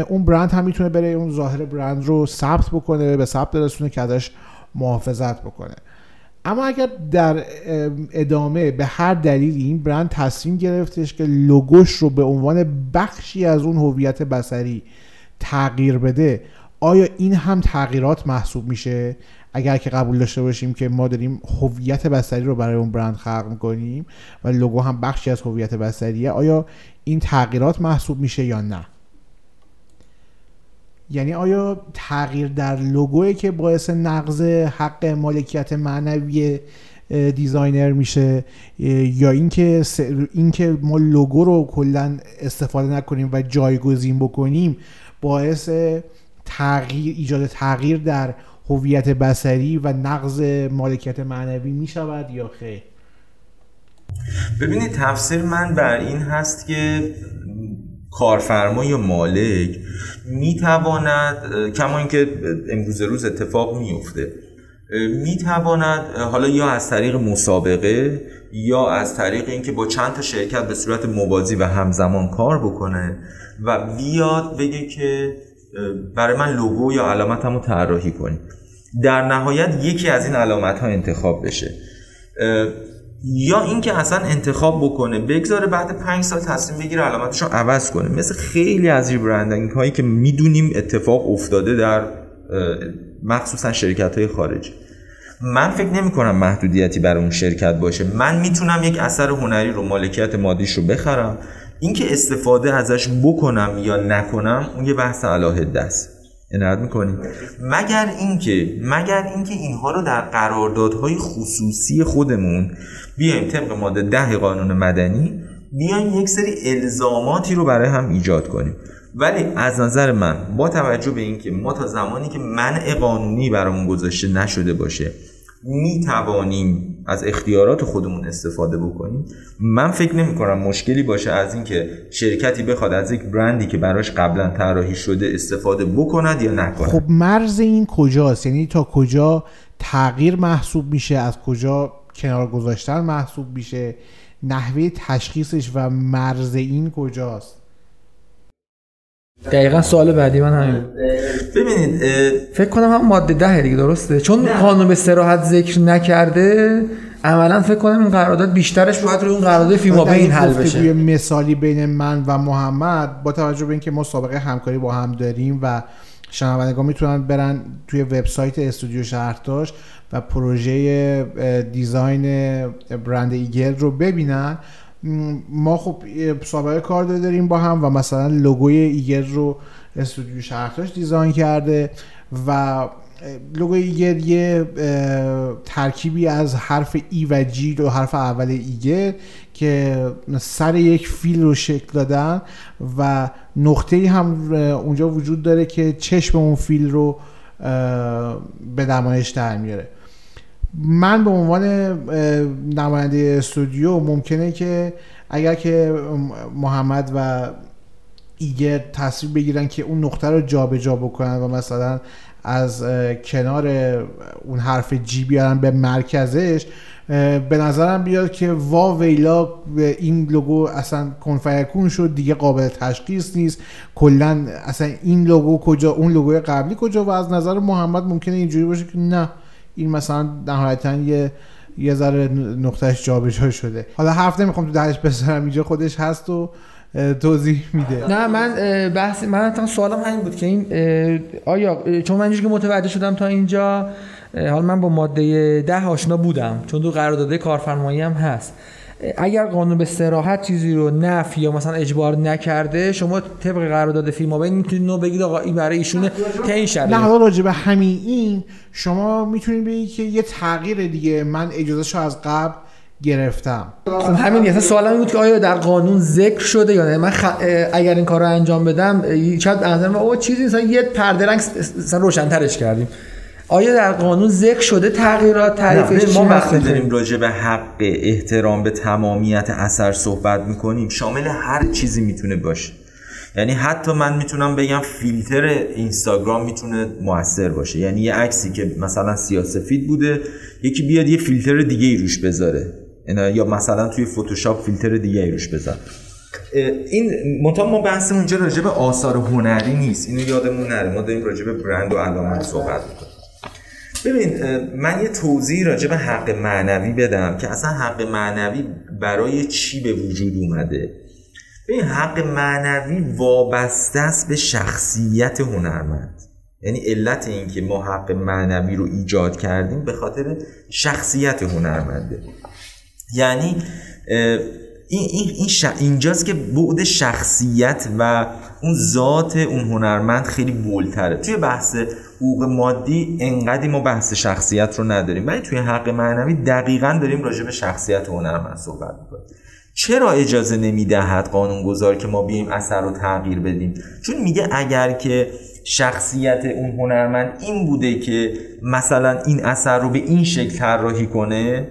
[SPEAKER 3] اون برند هم می‌تونه بره اون ظاهر برند رو ثبت بکنه به ثبت برسونه که ازش محافظت بکنه. اما اگر در ادامه به هر دلیل این برند تصمیم گرفتش که لوگوش رو به عنوان بخشی از اون هویت بصری تغییر بده آیا این هم تغییرات محسوب میشه؟ اگر که قبول داشته باشیم که ما داریم هویت بصری رو برای اون برند خلق می‌کنیم و لوگو هم بخشی از هویت بصریه آیا این تغییرات محسوب میشه یا نه؟ یعنی آیا تغییر در لوگوی که باعث نقض حق مالکیت معنوی designer میشه یا اینکه اینکه ما لوگو رو کلا استفاده نکنیم و جایگزین بکنیم باعث تغییر ایجاد تغییر در هویت بصری و نقض مالکیت معنوی می‌شود یا خیر؟
[SPEAKER 4] ببینید تفسیر من بر این هست که کارفرما یا مالک می‌تواند کما اینکه امروز روز اتفاق میفته می‌تواند حالا یا از طریق مسابقه یا از طریق اینکه با چند تا شرکت به صورت موازی و همزمان کار بکنه و بیاد بگه که برای من لوگو یا علامتمو طراحی کنید در نهایت یکی از این علامت ها انتخاب بشه. یا اینکه اصلا انتخاب بکنه بگذاره بعد پنج سال تصمیم بگیره علامتش رو عوض کنه. مثل خیلی از ریبرندینگ هایی که می‌دونیم اتفاق افتاده در مخصوصا شرکت های خارجی. من فکر نمی کنم محدودیتی برای اون شرکت باشه. من می‌تونم یک اثر هنری رو مالکیت مادیش رو بخرم. اینکه استفاده ازش بکنم یا نکنم اون یه بحث علاهده است عنایت می‌کنیم مگر اینکه مگر اینکه اینها رو در قراردادهای خصوصی خودمون بیایم طبق ماده ده قانون مدنی بیایم یک سری الزاماتی رو برای هم ایجاد کنیم. ولی از نظر من با توجه به اینکه ما تا زمانی که منع قانونی برامون گذاشته نشده باشه می توانیم از اختیارات خودمون استفاده بکنیم؟ من فکر نمی کنم مشکلی باشه از اینکه شرکتی بخواد از یک برندی که براش قبلا طراحی شده استفاده بکند یا نکند.
[SPEAKER 3] خب مرز این کجاست؟ یعنی تا کجا تغییر محسوب میشه؟ از کجا کنار گذاشتن محسوب میشه؟ نحوه تشخیصش و مرز این کجاست؟
[SPEAKER 5] دقیقا سوال بعدی من همین.
[SPEAKER 4] ببینید
[SPEAKER 5] فکر کنم هم ماده ده دیگه درسته؟ چون قانون به سراحت ذکر نکرده عملا فکر کنم این قرارداد بیشترش باید روی اون قرارداد فیما بین حل بشه.
[SPEAKER 3] مثالی بین من و محمد با توجه به اینکه ما سابقه همکاری با هم داریم و شنوندگان می‌تونن برن توی وبسایت استودیو شهرتاش و پروژه design برند ایگرت رو ببینن. ما خب سابقه کار داریم با هم و مثلا لوگوی ایگرت رو استودیو شهرتاش design کرده و لوگوی ایگر یه ترکیبی از حرف ای و جی و حرف اول ایگر که سر یک فیل رو شکل دادن و نقطه هم اونجا وجود داره که چشم اون فیل رو به نمایش در میاره. من به عنوان نماینده استودیو ممکنه که اگر که محمد و ایگر تصویر بگیرن که اون نقطه رو جابجا جا بکنن و مثلا از کنار اون حرف جی بیارن به مرکزش به نظرم بیاد که وا ویلا این لوگو اصلا کنفیکون شد دیگه قابل تشخیص نیست. کلا اصلا این لوگو کجا اون لوگوی قبلی کجا و از نظر محمد ممکنه اینجوری باشه که نه. این مثلا نهایتا یه یه ذره نقطهش جابجا شده. حالا حرف نمی‌خوام تو درش بذارم اینجا خودش هست و توضیح میده.
[SPEAKER 5] نه من بحث من تا سوالم همین بود که این آیا چون من که متوجه شدم تا اینجا حالا من با ماده ده آشنا بودم چون تو قرارداد کارفرمایی هم هست. اگر قانون به سراحت چیزی رو نفی یا مثلا اجبار نکرده شما طبق قرارداد فیلم بین می‌تونید نو بگید آقا این برای ایشونه که این
[SPEAKER 3] نه حالا راجع به همین این شما می‌تونید بگید که یه تغییر دیگه من اجازه شو از قبل گرفتم.
[SPEAKER 5] خب همین یه سوال این بود که آیا در قانون ذکر شده یا نه؟ من اگر این کار رو انجام بدم شاید از او چیزی مثلا یه پرده رنگ روشن‌ترش کردیم. آیا در قانون ذکر شده تغییرات تعریفش
[SPEAKER 4] ما وقتی داریم راجع به حق احترام به تمامیت اثر صحبت می‌کنیم شامل هر چیزی می‌تونه باشه. یعنی حتی من می‌تونم بگم فیلتر اینستاگرام می‌تونه موثر باشه. یعنی یه عکسی که مثلا سیاسفید بوده یکی بیاد یه فیلتر دیگه ای روش بذاره. یا مثلا توی فتوشاپ فیلتر دیگه ای روش بذاره این منتها ما بحث اونجا راجع به آثار هنری نیست. اینو یادمون نره. ما داریم راجع به برند و علامت صحبت می‌کنیم. ببین من یه توضیح راجع به حق معنوی بدم که اصلا حق معنوی برای چی به وجود اومده؟ ببین حق معنوی وابسته است به شخصیت هنرمند. یعنی علت این که ما حق معنوی رو ایجاد کردیم به خاطر شخصیت هنرمنده. یعنی این, این, اینجاست که بعد شخصیت و اون ذات اون هنرمند خیلی بولتره. توی بحث حقوق مادی انقدی ما بحث شخصیت رو نداریم. ولی توی حق معنوی دقیقا داریم راجع به شخصیت هنرمند صحبت می‌کنیم. چرا اجازه نمی‌دهد قانونگذار که ما بیایم اثر رو تغییر بدیم؟ چون میگه اگر که شخصیت اون هنرمند این بوده که مثلا این اثر رو به این شکل طراحی کنه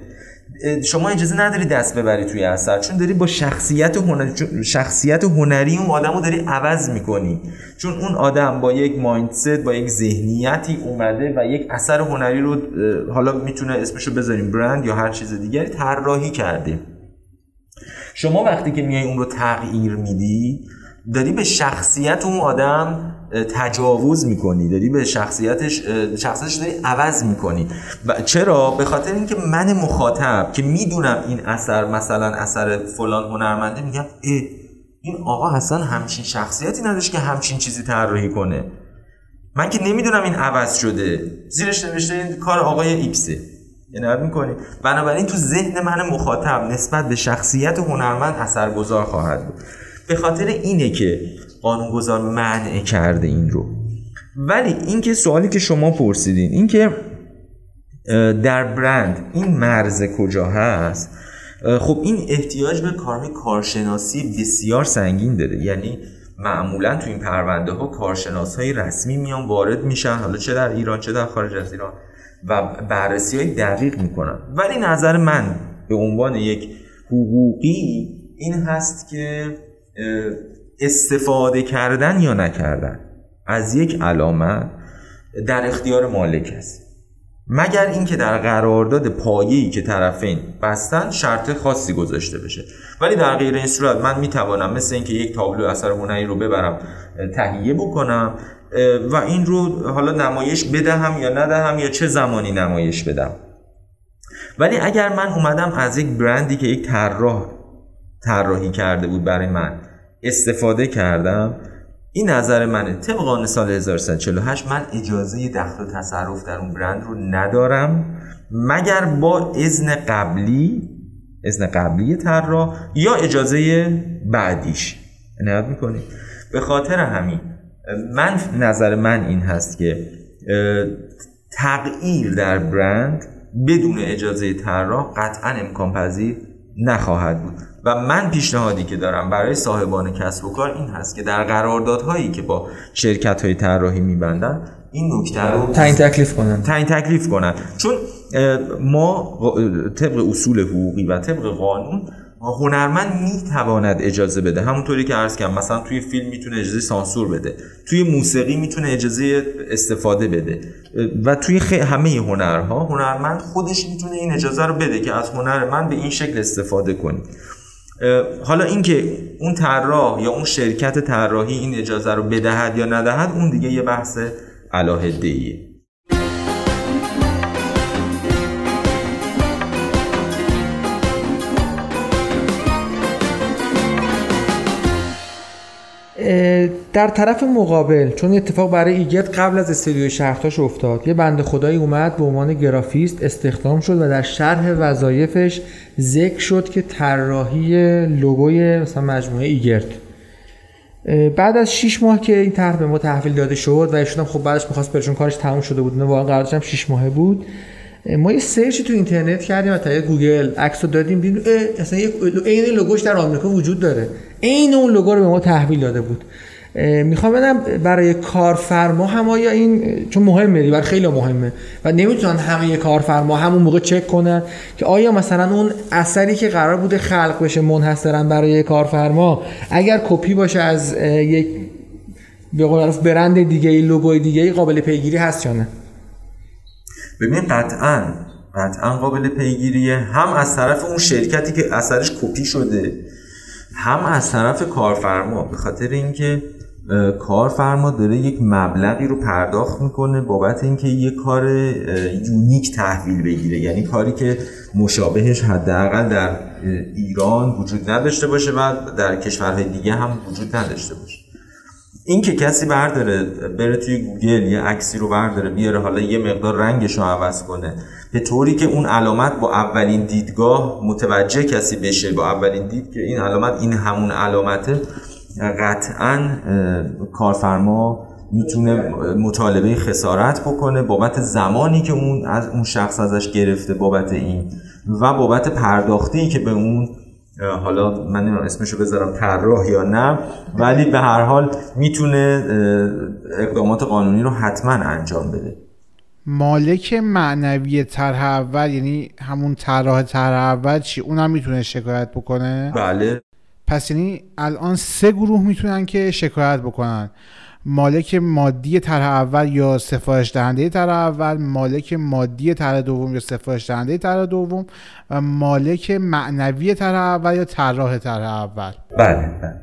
[SPEAKER 4] شما اجازه نداری دست ببری توی اثر چون داری با شخصیت هنری شخصیت هنری اون آدم رو داری عوض می‌کنی. چون اون آدم با یک مایندست با یک ذهنیتی اومده و یک اثر هنری رو حالا می‌تونه اسمشو بذاریم برند یا هر چیز دیگری طراحی کرده. شما وقتی که میای اون رو تغییر میدی داری به شخصیت اون آدم تجاوز می‌کنی داری به شخصیتش شخصیتش داری عوض می‌کنی. و چرا؟ به خاطر اینکه من مخاطب که می‌دونم این اثر مثلا اثر فلان هنرمنده میگم این آقا اصلا همچین شخصیتی نداشت که همچین چیزی طراحی کنه. من که نمی‌دونم این عوض شده. زیرش نوشته این کار آقای ایکسه یعنی می‌کنی. بنابراین تو ذهن من مخاطب نسبت به شخصیت هنرمند اثرگذار خواهد بود. به خاطر اینه که قانونگذار منع کرده این رو. ولی اینکه سوالی که شما پرسیدین اینکه در برند این مرز کجا هست؟ خب این احتیاج به کارهای کارشناسی بسیار سنگین داره. یعنی معمولا تو این پرونده ها کارشناس های رسمی میان وارد میشن حالا چه در ایران چه در خارج از ایران و بررسی های دقیق می‌کنن. ولی نظر من به عنوان یک حقوقی این هست که استفاده کردن یا نکردن از یک علامت در اختیار مالک است. مگر اینکه در قرارداد پایه‌ای که طرفین بستن شرط خاصی گذاشته بشه. ولی در غیر این صورت من می‌توانم مثل اینکه یک تابلو اثر هنری رو ببرم تهیه بکنم و این رو حالا نمایش بدهم یا ندهم یا چه زمانی نمایش بدم. ولی اگر من اومدم از یک برندی که یک طراح طراحی کرده بود برای من استفاده کردم. این نظر منه طبق سال 1348 من اجازه دخل و تصرف در اون برند رو ندارم. مگر با اذن قبلی اذن قبلی طراح یا اجازه بعدیش. نهاد می‌کنید به خاطر همین من نظر من این هست که تغییر در برند بدون اجازه طراح قطعا امکان پذیر نخواهد بود. و من پیشنهادی که دارم برای صاحبان کسب و کار این هست که در قراردادهایی که با شرکت های طراحی میبندن این نکته رو
[SPEAKER 5] تعیین تکلیف کنن.
[SPEAKER 4] تعیین تکلیف کنن. چون ما طبق اصول حقوقی و طبق قانون هنرمند می‌تواند اجازه بده. همونطوری که عرض کردم مثلا توی فیلم می‌تونه اجازه سانسور بده. توی موسیقی می‌تونه اجازه استفاده بده. و توی همه هنرها هنرمند خودش می‌تونه این اجازه رو بده که از هنر من به این شکل استفاده کنی حالا اینکه اون طراح یا اون شرکت طراحی این اجازه رو بدهد یا ندهد اون دیگه یه بحث علاهده ایه
[SPEAKER 5] در طرف مقابل چون اتفاق برای ایگرت قبل از استودیو شهرتاش افتاد یه بنده خدایی اومد به عنوان گرافیست استخدام شد و در شرح وظایفش ذکر شد که طراحی لوگوی مثلا مجموعه ایگرت بعد از 6 ماه که این طرح به ما تحویل داده شد و ایشون خب بعدش می‌خواست بره چون کارش تموم شده بود نه واقعا قراردادش هم 6 ماهه بود. ما یه search ی تو اینترنت کردیم و تو گوگل عکس رو دادیم دیدیم اصلا یک عین لوگوش در آمریکا وجود داره. عین اون لوگو رو به ما تحویل داده بود. می‌خوام بدم برای کارفرما هم آیا این چون مهمه برای خیلی مهمه. و نمی‌تونن همه کارفرما همون موقع چک کنن که آیا مثلا اون اثری که قرار بوده خلق بشه منحصرا برای کارفرما اگر کپی باشه از یک به قول برند دیگه ای لوگوی دیگه ای قابل پیگیری هست یا نه؟
[SPEAKER 4] ببین قطعا قطعا قابل پیگیریه. هم از طرف اون شرکتی که اثرش کپی شده هم از طرف کارفرما به خاطر اینکه کارفرما داره یک مبلغی رو پرداخت می‌کنه بابت اینکه یه کار یونیک تحویل بگیره. یعنی کاری که مشابهش حداقل در ایران وجود نداشته باشه و در کشورهای دیگه هم وجود نداشته باشه. این که کسی برداره بره توی گوگل یه عکسی رو برداره بیاره حالا یه مقدار رنگش رو عوض کنه به طوری که اون علامت با اولین دیدگاه متوجه کسی بشه با اولین دید که این علامت این همون علامته قطعا کارفرما می‌تونه مطالبه خسارت بکنه بابت زمانی که اون از اون شخص ازش گرفته بابت این و بابت پرداختی که به اون حالا من اسمشو بذارم طراح یا نه ولی به هر حال می‌تونه اقدامات قانونی رو حتما انجام بده.
[SPEAKER 3] مالک معنوی طرح اول یعنی همون طراح طرح اول چی؟ اونم می‌تونه شکایت بکنه؟
[SPEAKER 4] بله.
[SPEAKER 3] پس یعنی الان سه گروه می‌تونن که شکایت بکنن. مالک مادی طرح اول یا سفارش دهنده طرح اول مالک مادی طرح دوم یا سفارش دهنده طرح دوم و مالک معنوی طرح اول یا طراح طرح اول.
[SPEAKER 4] بله بله.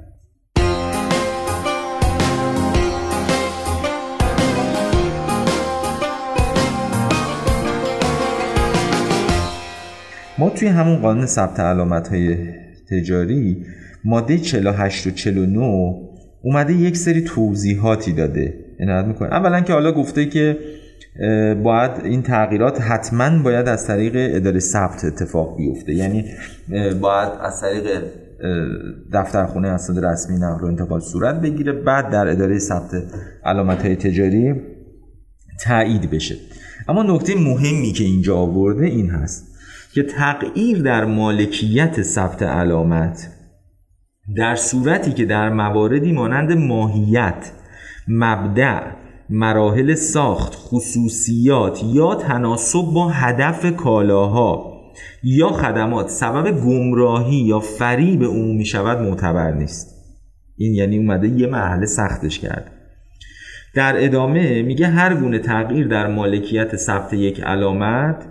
[SPEAKER 4] ما توی همون قانون ثبت علامت های تجاری ماده 48 و 49 اومده یک سری توضیحاتی داده. عنایت می‌کنه. اولا که حالا گفته که باید این تغییرات حتما باید از طریق اداره ثبت اتفاق بیفته. یعنی باید از طریق دفترخونه اسناد رسمی نقل و انتقال صورت بگیره بعد در اداره ثبت علامت های تجاری تایید بشه. اما نکته مهمی که اینجا آورده این هست که تغییر در مالکیت ثبت علامت در صورتی که در مواردی مانند ماهیت مبدع مراحل ساخت خصوصیات یا تناسب با هدف کالاها یا خدمات سبب گمراهی یا فریب عمومی شود معتبر نیست. این یعنی اومده یه مرحله سختش کرد. در ادامه میگه هر گونه تغییر در مالکیت ثبت یک علامت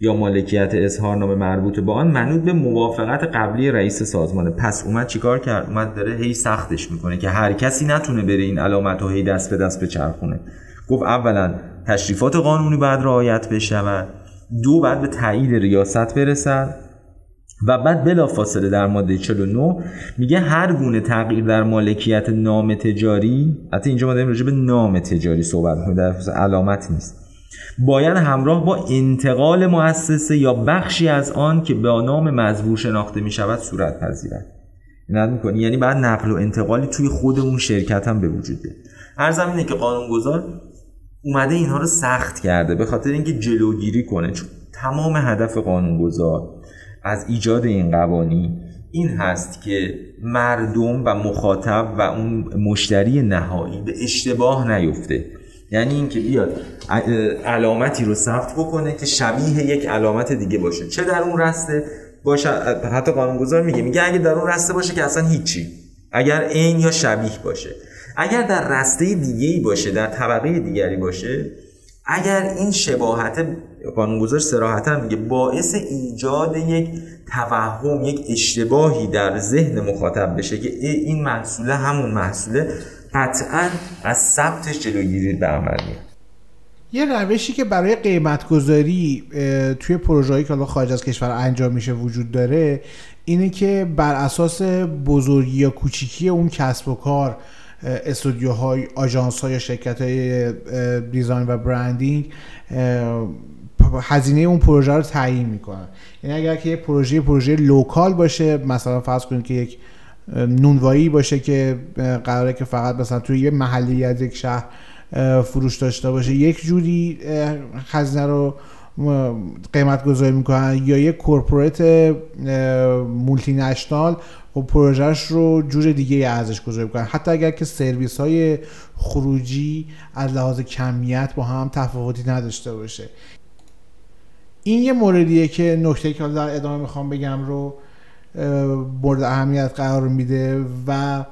[SPEAKER 4] یا مالکیت اظهارنامه مربوط به آن منوط به موافقت قبلی رئیس سازمانه پس اومد چیکار کرد؟ اومد داره هی سختش می‌کنه که هر کسی نتونه بره این علامت رو هی دست به دست بچرخونه. گفت اولا تشریفات قانونی باید رعایت بشود. دو بعد به تایید ریاست برسد. و بعد بلافاصله در ماده 49 میگه هر گونه تغییر در مالکیت نام تجاری حتی اینجا ما داریم راجع به نام تجاری صحبت می‌کنیم در علامت نیست. باید همراه با انتقال مؤسسه یا بخشی از آن که به نام مزبور شناخته می شود صورت پذیرد. می‌کنی. یعنی بعد نقل و انتقالی توی خود اون شرکت هم به وجود بیاد. هر زمینه که قانونگذار اومده اینها رو سخت کرده به خاطر اینکه جلوگیری کنه. چون تمام هدف قانونگذار از ایجاد این قوانین این هست که مردم و مخاطب و اون مشتری نهایی به اشتباه نیفته. یعنی اینکه بیاد علامتی رو ثبت بکنه که شبیه یک علامت دیگه باشه. چه در اون رسته؟ باشه حتی قانونگذار میگه میگه اگه در اون رسته باشه که اصلا هیچی. اگر عین یا شبیه باشه. اگر در رسته دیگه ای باشه در طبقه دیگری باشه اگر این شباهت قانونگذار سراحتا میگه باعث ایجاد یک توهم یک اشتباهی در ذهن مخاطب بشه که این محصوله همون محصوله قطعا از ثبتش جلوگیری به عمل میاد.
[SPEAKER 3] یه روشی که برای قیمت گذاری توی پروژه‌ای که خارج از کشور انجام میشه وجود داره اینه که بر اساس بزرگی یا کوچیکی اون کسب و کار استودیوهای آژانس های یا شرکت های design و branding هزینه اون پروژه رو تعیین می‌کنن. یعنی اگر که یه پروژه پروژه local باشه مثلا فرض کنید که یک نونوایی باشه که قراره که فقط مثلا توی یه محلی از یک شهر فروش داشته باشه یک جوری هزینه رو قیمت گذاری می‌کنن یا یک corporate multinational و پروژه‌ش رو جور دیگه ارزش گذاری می‌کنن. حتی اگر که سرویس های خروجی از لحاظ کمیت با هم تفاوتی نداشته باشه. این یه موردیه که نکته که در ادامه می‌خوام بگم رو مورد اهمیت قرار میده و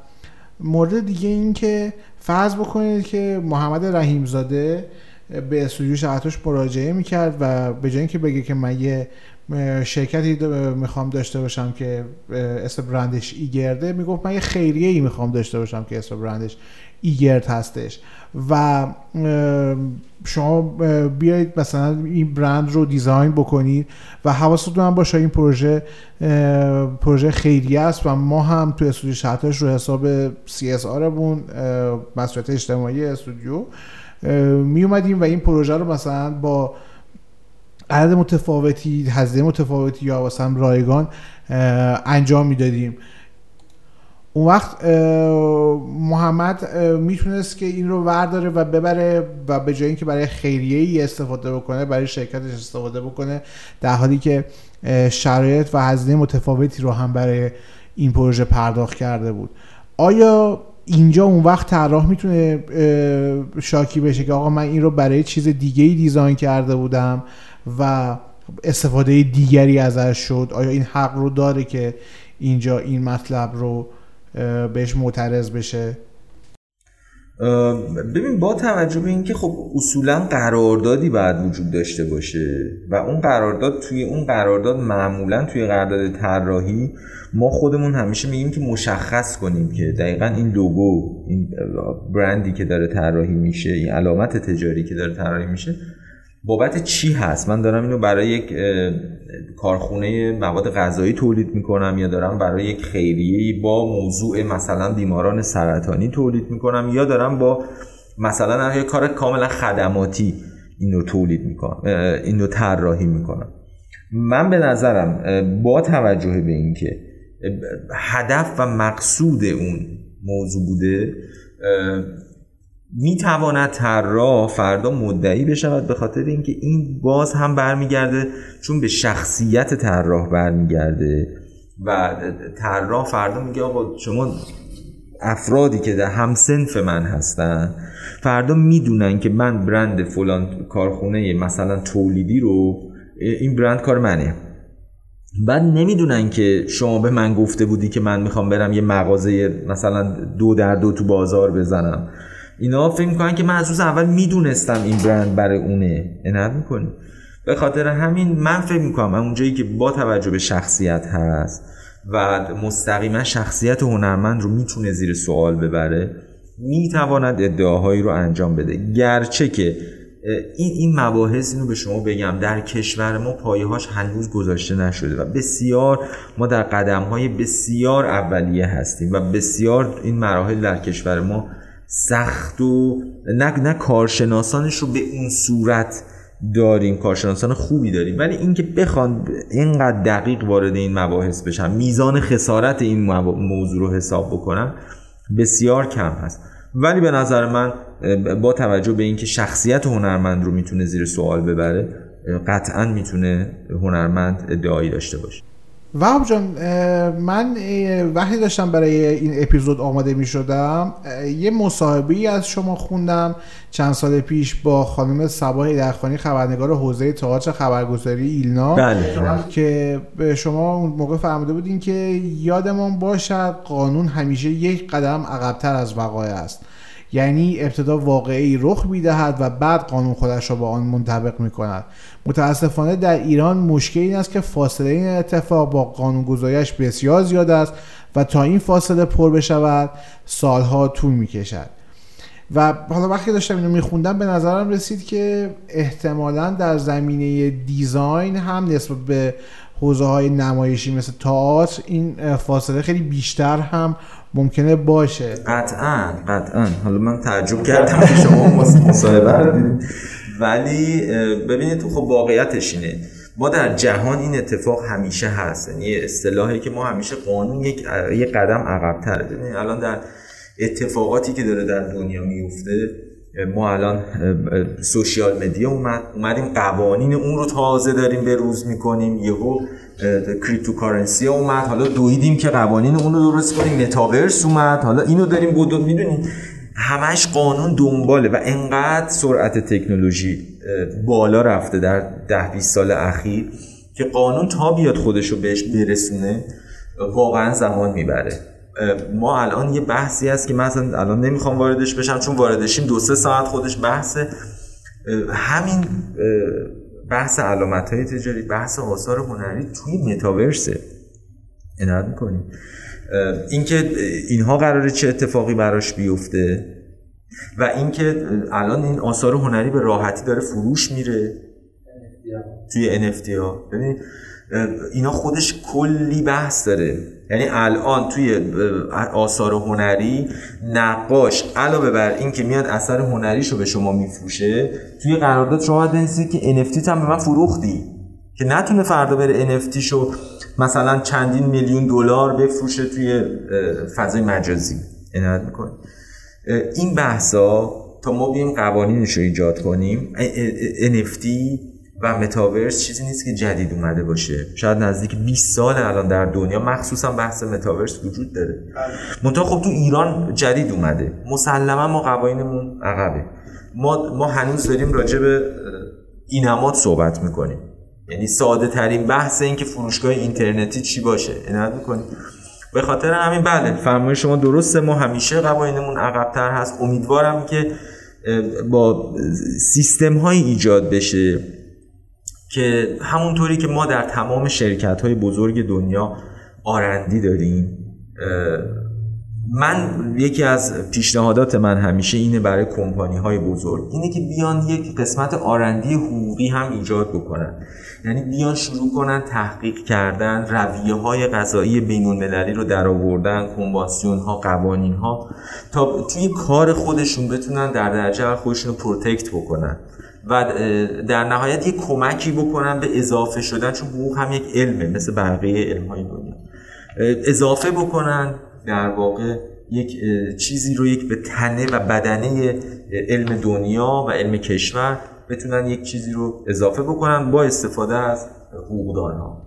[SPEAKER 3] مورد دیگه این که فرض بکنید که محمد رحیمزاده به استودیو شهرتاش مراجعه می‌کرد و به جای اینکه بگه که من یه شرکتی می‌خوام داشته باشم که اسم برندش ایگرده می‌گفت من یه خیریه ای می‌خوام داشته باشم که اسم برندش ایگرد هستش. و شما بیایید مثلا این برند رو دیزاین بکنید و حواستون هم باشه این پروژه پروژه خیریه است و ما هم تو استودیو شهرتاش رو حساب CSR بون مسئولیت اجتماعی استودیو می اومدیم و این پروژه رو مثلا با عدد متفاوتی هزینه متفاوتی یا مثلا رایگان انجام می‌دادیم. اون وقت محمد می‌تونست که این رو ورداره و ببره و به جای اینکه برای خیریه ای استفاده بکنه برای شرکتش استفاده بکنه در حالی که شرایط و هزینه متفاوتی رو هم برای این پروژه پرداخت کرده بود. آیا اینجا اون وقت طراح می‌تونه شاکی بشه که آقا من این رو برای چیز دیگه ای دیزاین کرده بودم و استفاده دیگری ازش شد؟ آیا این حق رو داره که اینجا این مطلب رو بهش معترض بشه.
[SPEAKER 4] ببین با توجه به اینکه خب اصولا قراردادی باید وجود داشته باشه و اون قرارداد توی اون قرارداد معمولا توی قرارداد طراحی ما خودمون همیشه میگیم که مشخص کنیم که دقیقا این لوگو این برندی که داره طراحی میشه این علامت تجاری که داره طراحی میشه بابت چی هست؟ من دارم اینو برای یک کارخونه مواد غذایی تولید می‌کنم یا دارم برای یک خیریه با موضوع مثلا بیماران سرطانی تولید می‌کنم یا دارم با مثلا یک کار کاملا خدماتی این رو تولید می‌کنم این رو طراحی می‌کنم. من به نظرم با توجه به اینکه هدف و مقصود اون موضوع بوده می‌تواند طراح فردا مدعی بشود به خاطر اینکه این باز هم برمیگرده چون به شخصیت طراح برمیگرده و طراح فردا میگه آقا شما افرادی که در همسنف من هستن فردا می‌دونن که من برند فلان کارخونه مثلا تولیدی رو این برند کار منه. بعد نمی‌دونن که شما به من گفته بودی که من می‌خوام برم یه مغازه مثلا دو در دو تو بازار بزنم. اینا فکر می‌کنن که من از روز اول می‌دونستم این برند برای اونه. انت می‌کنی. به خاطر همین من فکر می‌کنم اونجایی که با توجه به شخصیت هست و مستقیما شخصیت هنرمند رو می‌تونه زیر سوال ببره می‌تواند ادعاهایی رو انجام بده. گرچه که این این مباحث اینو به شما بگم در کشور ما پایه هاش هنوز گذاشته نشده و بسیار ما در قدم های بسیار اولیه هستیم و بسیار این مراحل در کشور ما سخت و نه, نه کارشناسانش رو به اون صورت داریم کارشناسان خوبی داریم. ولی اینکه بخوان اینقدر دقیق وارد این مباحث بشن میزان خسارت این موضوع رو حساب بکنن بسیار کم هست. ولی به نظر من با توجه به اینکه شخصیت هنرمند رو می‌تونه زیر سوال ببره قطعا می‌تونه هنرمند ادعایی داشته باشه.
[SPEAKER 3] وحب جان من وقتی داشتم برای این اپیزود آماده می شدم یه مصاحبه از شما خوندم چند سال پیش با خانم سباه درخانی خبرنگار حوزه تئاتر خبرگزاری ایلنا.
[SPEAKER 4] بله.
[SPEAKER 3] که به شما اون موقع فرموده بودین که یادمان باشد قانون همیشه یک قدم عقبتر از وقایع است. یعنی ابتدا واقعی رخ می‌دهد و بعد قانون خودش را با آن منطبق می کند متاسفانه در ایران مشکل این است که فاصله این اتفاق با قانونگذاریش بسیار زیاد است و تا این فاصله پر بشود سالها طول می کشد و حالا وقتی داشتم اینو میخوندم به نظرم رسید که احتمالا در زمینه دیزاین هم نسبت به حوزه های نمایشی مثل تئاتر این فاصله خیلی بیشتر هم ممکنه باشه.
[SPEAKER 4] قطعا قطعا. حالا من تعجب کردم که شما مصاحبه ولی ببینید خب واقعیتش اینه. ما در جهان این اتفاق همیشه هست. یعنی اصطلاحی که ما همیشه قانون یک یک قدم عقب‌تره. ببینید الان در اتفاقاتی که داره در دنیا میفته ما الان social media اومد اومدیم قوانین اون رو تازه داریم به روز می‌کنیم. یهو cryptocurrency اومد. حالا دویدیم که قوانین اون رو درست کنیم. متاورس اومد. حالا اینو داریم بدو بدو می‌دونید؟ همش قانون دنباله و انقدر سرعت تکنولوژی بالا رفته در ده 20 سال اخیر که قانون تا بیاد خودش رو بهش برسونه واقعا زمان می‌بره. ما الان یه بحثی هست که مثلا الان نمی‌خوام واردش بشم چون وارد بشیم دو سه ساعت خودش بحث همین بحث علامت های تجاری بحث آثار هنری توی متاورسه. عنایت می‌کنیم. اینکه اینها قراره چه اتفاقی براش بیفته و اینکه الان این آثار هنری به راحتی داره فروش میره توی NFT ها. ببینید اینا خودش کلی بحث داره. یعنی الان توی آثار هنری نقاش علاوه بر این که میاد اثر هنریشو به شما میفروشه توی قرارداد شما باید که NFT هم به من فروختی. که نتونه فردا بره NFT شو مثلا چندین میلیون دلار بفروشه توی فضای مجازی. عنایت می‌کنه. این بحثا تا ما بیم قوانینش رو ایجاد کنیم NFT و متاورس چیزی نیست که جدید اومده باشه. شاید نزدیک 20 سال الان در دنیا مخصوصا بحث متاورس وجود داره. منتها خب تو ایران جدید اومده. مسلما ما قوانینمون عقبه. ما ما هنوز داریم راجع به اینمات صحبت می‌کنیم. یعنی ساده ترین بحث این که فروشگاه اینترنتی چی باشه. عنایت می‌کنیم به خاطر همین بله فرمایش شما درسته. ما همیشه قوانینمون عقبتر هست. امیدوارم که با سیستم های ایجاد بشه که همونطوری که ما در تمام شرکت های بزرگ دنیا R&D داریم. من یکی از پیشنهادات من همیشه اینه برای کمپانی های بزرگ اینه که بیان یک قسمت R&D حقوقی هم ایجاد بکنن. یعنی بیان شروع کنن تحقیق کردن رویه های قضایی بین المللی رو در آوردن کنوانسیون ها قوانین ها تا توی کار خودشون بتونن در درجه خودشون رو protect بکنن و در نهایت یک کمکی بکنن به اضافه شدن چون حقوق هم یک علمه مثل بقیه علم های دنیا اضافه بکنن در واقع یک چیزی رو یک به تنه و بدنه علم دنیا و علم کشور بتونن یک چیزی رو اضافه بکنن با استفاده از حقوقدانها.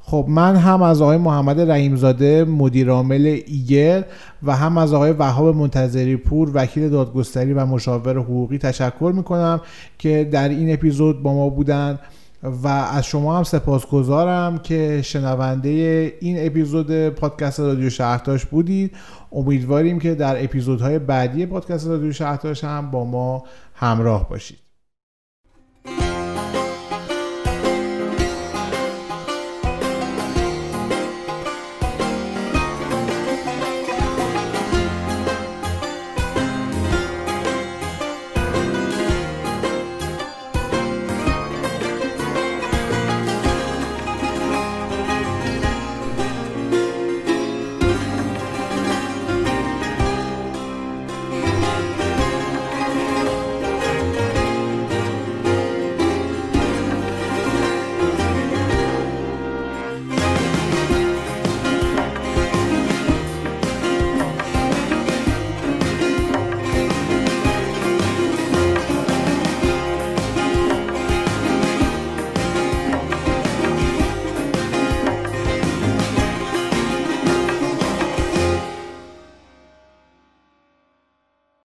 [SPEAKER 3] خب من هم از آقای محمد رحیمزاده مدیر عامل ایگر و هم از آقای وهاب منتظری پور وکیل دادگستری و مشاور حقوقی تشکر می‌کنم که در این اپیزود با ما بودن و از شما هم سپاسگزارم که شنونده این اپیزود پادکست رادیو شهرتاش بودید. امیدواریم که در اپیزودهای بعدی پادکست رادیو شهرتاش هم با ما همراه باشید.